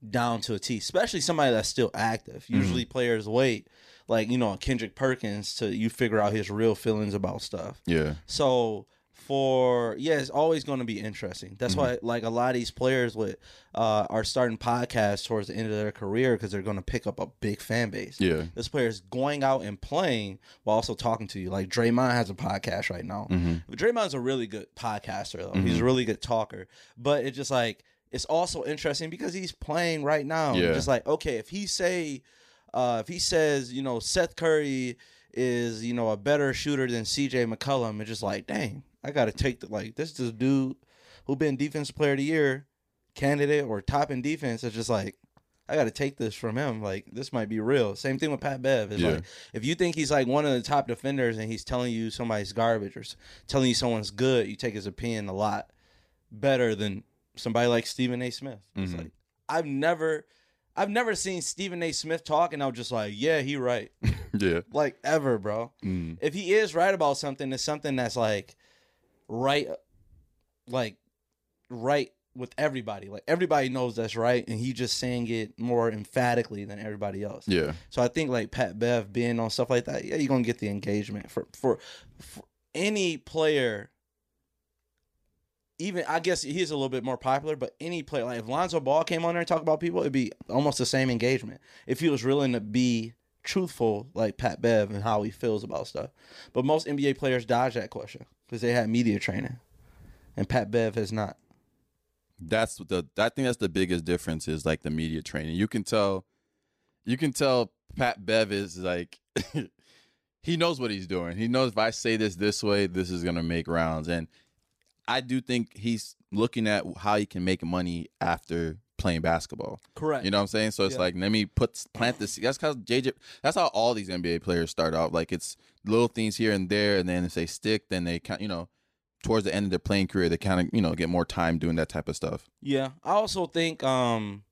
down to a T, especially somebody that's still active. Usually players wait, like, you know, Kendrick Perkins to you figure out his real feelings about stuff. Yeah. So for yeah, it's always going to be interesting. That's mm-hmm. why like a lot of these players with uh, are starting podcasts towards the end of their career because they're going to pick up a big fan base. Yeah. this player is going out and playing while also talking to you. Like Draymond has a podcast right now. Mm-hmm. Draymond's a really good podcaster though. He's a mm-hmm. really good talker. But it's just like it's also interesting because he's playing right now. Yeah. Just like okay, if he say uh, if he says, you know, Seth Curry is, you know, a better shooter than CJ McCollum, it's just like, dang, I got to take the, like, this is a dude who been defensive player of the year candidate or top in defense. It's just like, I got to take this from him. Like, this might be real. Same thing with Pat Bev. It's Yeah. like, if you think he's like one of the top defenders and he's telling you somebody's garbage or telling you someone's good, you take his opinion a lot better than somebody like Stephen A. Smith. It's like, I've never. I've never seen Stephen A. Smith talk, and I was just like, "Yeah, he right." Yeah. like ever, bro. Mm. If he is right about something, it's something that's like right, like right with everybody. Like everybody knows that's right, and he just saying it more emphatically than everybody else. Yeah. So I think like Pat Bev being on stuff like that, yeah, you're gonna get the engagement for for, for any player. Even I guess he's a little bit more popular, but any player like if Lonzo Ball came on there and talked about people, it'd be almost the same engagement. If he was willing to be truthful, like Pat Bev and how he feels about stuff. But most NBA players dodge that question because they had media training, and Pat Bev has not. That's the I think that's the biggest difference is like the media training. You can tell you can tell Pat Bev is like he knows what he's doing. He knows if I say this this way, this is gonna make rounds. And I do think he's looking at how he can make money after playing basketball. Correct. You know what I'm saying? So it's Yeah. like let me put plant this. That's because JJ. That's how all these NBA players start out. Like it's little things here and there, and then if they stick, then they kind you know towards the end of their playing career, they kind of you know get more time doing that type of stuff. Yeah, I also think um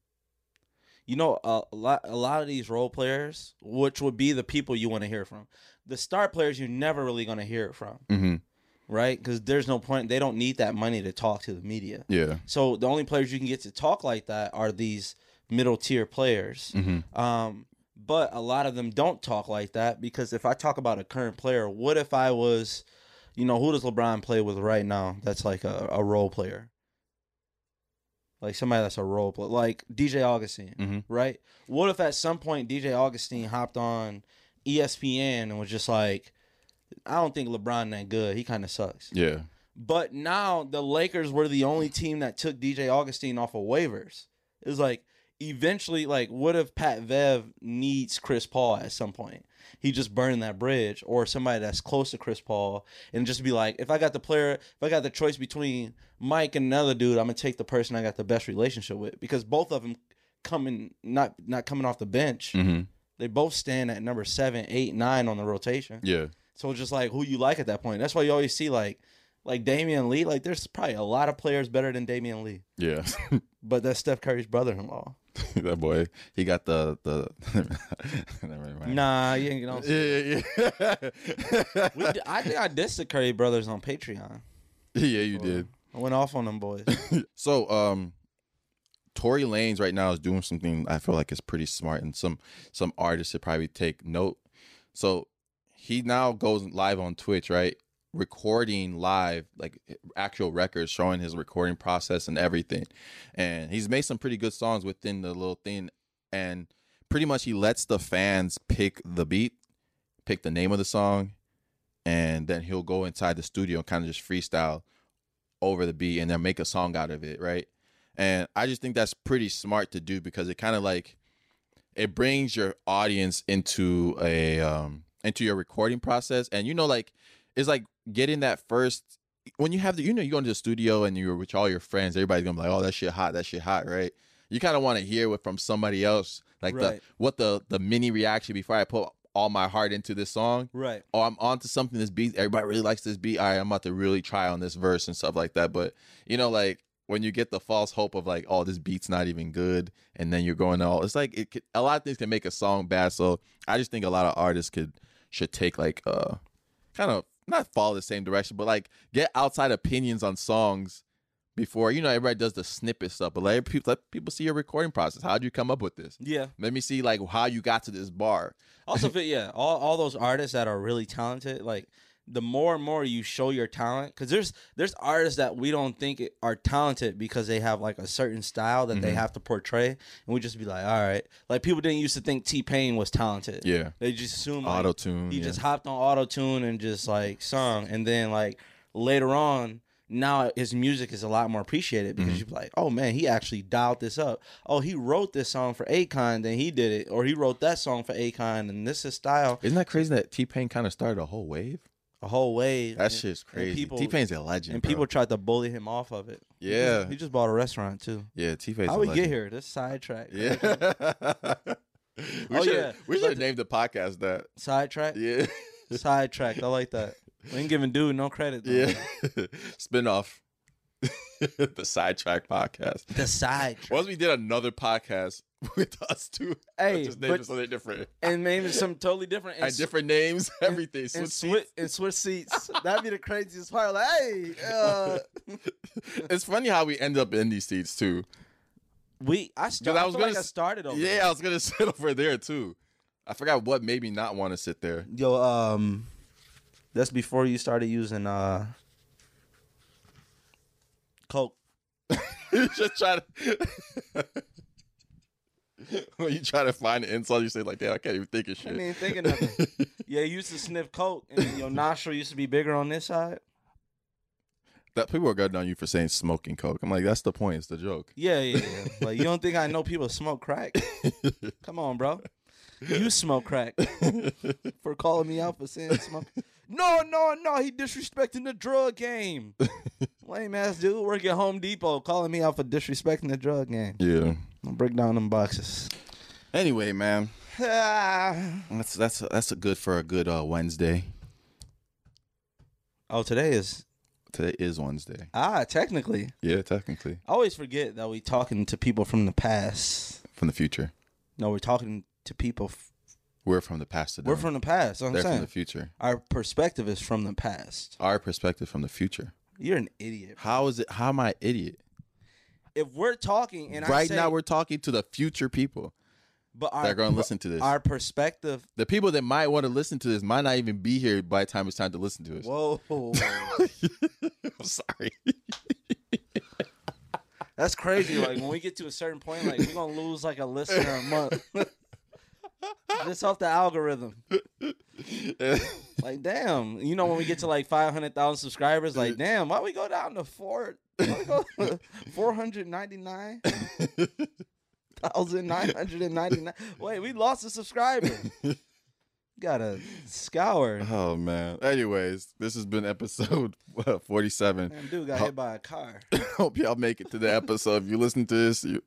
you know a, a lot a lot of these role players, which would be the people you want to hear from. The star players you're never really going to hear it from, Mm-hmm. Right? Cuz there's no point they don't need that money to talk to the media. Yeah. So the only players you can get to talk like that are these middle tier players. Mm-hmm. Um, but a lot of them don't talk like that because if I talk about a current player, what if I was, you know, who does LeBron play with right now? That's like a, a role player. Like somebody that's a role player, like DJ Augustin, Mhm. right? What if at some point DJ Augustin hopped on ESPN and was just like, I don't think LeBron that good. He kind of sucks. Yeah. But now the Lakers were the only team that took DJ Augustin off of waivers. It was like eventually, like, what if Pat Bev needs Chris Paul at some point? He just burned that bridge, or somebody that's close to Chris Paul, and just be like, if I got the player, if I got the choice between Mike and another dude, I'm gonna take the person I got the best relationship with because both of them coming not not coming off the bench. Mm-hmm. They both stand at number seven, eight, nine on the rotation. Yeah. So it's just like who you like at that point. That's why you always see like like Damion Lee. Like there's probably a lot of players better than Damion Lee, Yeah. but that's Steph Curry's brother-in-law. that boy, he got the the. Never mind. Nah, you ain't gonna. Yeah, yeah, yeah. We, I think I dissed the Curry brothers on Patreon. yeah, you did. I went off on them boys. So, um, Tory Lanez right now is doing something I feel like is pretty smart, and some some artists should probably take note. So, he now goes live on Twitch, right? Recording live, like actual records, showing his recording process and everything. And he's made some pretty good songs within the little thing. And pretty much he lets the fans pick the beat, pick the name of the song, and then he'll go inside the studio and kind of just freestyle over the beat and then make a song out of it, right? And I just think that's pretty smart to do because it kind of like it brings your audience into a um into your recording process and you know like it's like getting that first when you have the you know you go into the studio and you're with all your friends everybody's gonna be like oh that shit hot that shit hot right you kind of want to hear it from somebody else like Right. the what the the mini reaction before I put all my heart into this song right. oh, I'm onto something. This beat, everybody really likes this beat. All right, I'm about to really try on this verse and stuff like that. But you know, like when you get the false hope of like, oh, this beat's not even good, and then you're going all, it's like it could, a lot of things can make a song bad. So I just think a lot of artists could should take like uh kind of not follow the same direction, but like get outside opinions on songs before. You know, everybody does the snippet stuff, but let people let people see your recording process. How would you come up with this? Yeah. Let me see like how you got to this bar. Also, yeah, all all those artists that are really talented, like the more and more you show your talent, because there's there's artists that we don't think are talented because they have like a certain style that Mm-hmm. they have to portray, and we just be like, all right, like people didn't used to think T Pain was talented. Yeah. they just assume like, Auto-tune, He yeah. just hopped on auto tune and just like sung, and then like later on. Now his music is a lot more appreciated because Mm-hmm. you're like, oh man, he actually dialed this up. Oh, he wrote this song for Akon, then he did it, or he wrote that song for Akon, and this is style. Isn't that crazy that T Pain kind of started a whole wave? A whole way. That And- shit's crazy. T Pain's a legend. and bro. people tried to bully him off of it. He Yeah. just- he just bought a restaurant too. yeah, T Pain's. How we get here? This sidetrack. Yeah. Oh, we Oh, should, yeah. we should have named the podcast that. Sidetrack. Yeah. Sidetracked. I like that. We ain't giving dude no credit. Though. Yeah. Spinoff. the sidetrack podcast. The sidetrack. Once we did another podcast with us too. Hey, just named but- something different. And maybe something totally different. And And different names, everything. and switch seats. and switch seats. That'd be the craziest part. Like, hey, uh, It's funny how we end up in these seats too. we. I started. I was gonna like I started over. Yeah, I was gonna sit over there too. I forgot what made me not want to sit there. Yo, um, that's before you started using uh, coke. just try to. when you try to find an insult, you say like, "Damn, I can't even think of I shit." mean, thinking of nothing. yeah, you used to sniff coke, and your nostril used to be bigger on this side. that people are good on you for saying smoking coke. I'm like, that's the point. It's the joke. Yeah, yeah, yeah. Like you don't think I know people smoke crack? Come on, bro. You smoke crack for calling me out for saying smoke. No, no, no. He disrespecting the drug game. Lame ass dude working at Home Depot calling me out for disrespecting the drug game. Yeah. I'll break down them boxes. Anyway, man, Ah. that's that's that's a good for a good uh, Wednesday. Oh, today is Today is Wednesday. ah technically. Yeah, technically I always forget that we talking to people from the past. from the future. No, we're talking to people. F- We're from the past to them. we're from the past. They're I'm saying. from the future. Our perspective is from the past. Our perspective from the future. You're an idiot. How is it? How am I an idiot? If we're talking and I right say, now, we're talking to the future people. but our, They're going to listen to this. Our perspective. the people that might want to listen to this might not even be here by the time it's time to listen to us. Whoa, I'm sorry. that's crazy. Like when we get to a certain point, like we're gonna lose like a listener a month. Just off the algorithm. Like damn, you know when we get to like five hundred thousand subscribers, like damn, why we go down to four? Why we go four hundred ninety nine thousand nine hundred ninety nine? Wait, we lost a subscriber. Gotta scour. oh man. Anyways, this has been episode uh, 47. Damn, dude got hit by a car. Hope y'all make it to the episode. If you listen to this, you,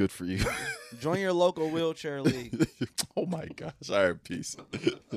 good for you. Join your local wheelchair league. oh my gosh. All right, peace.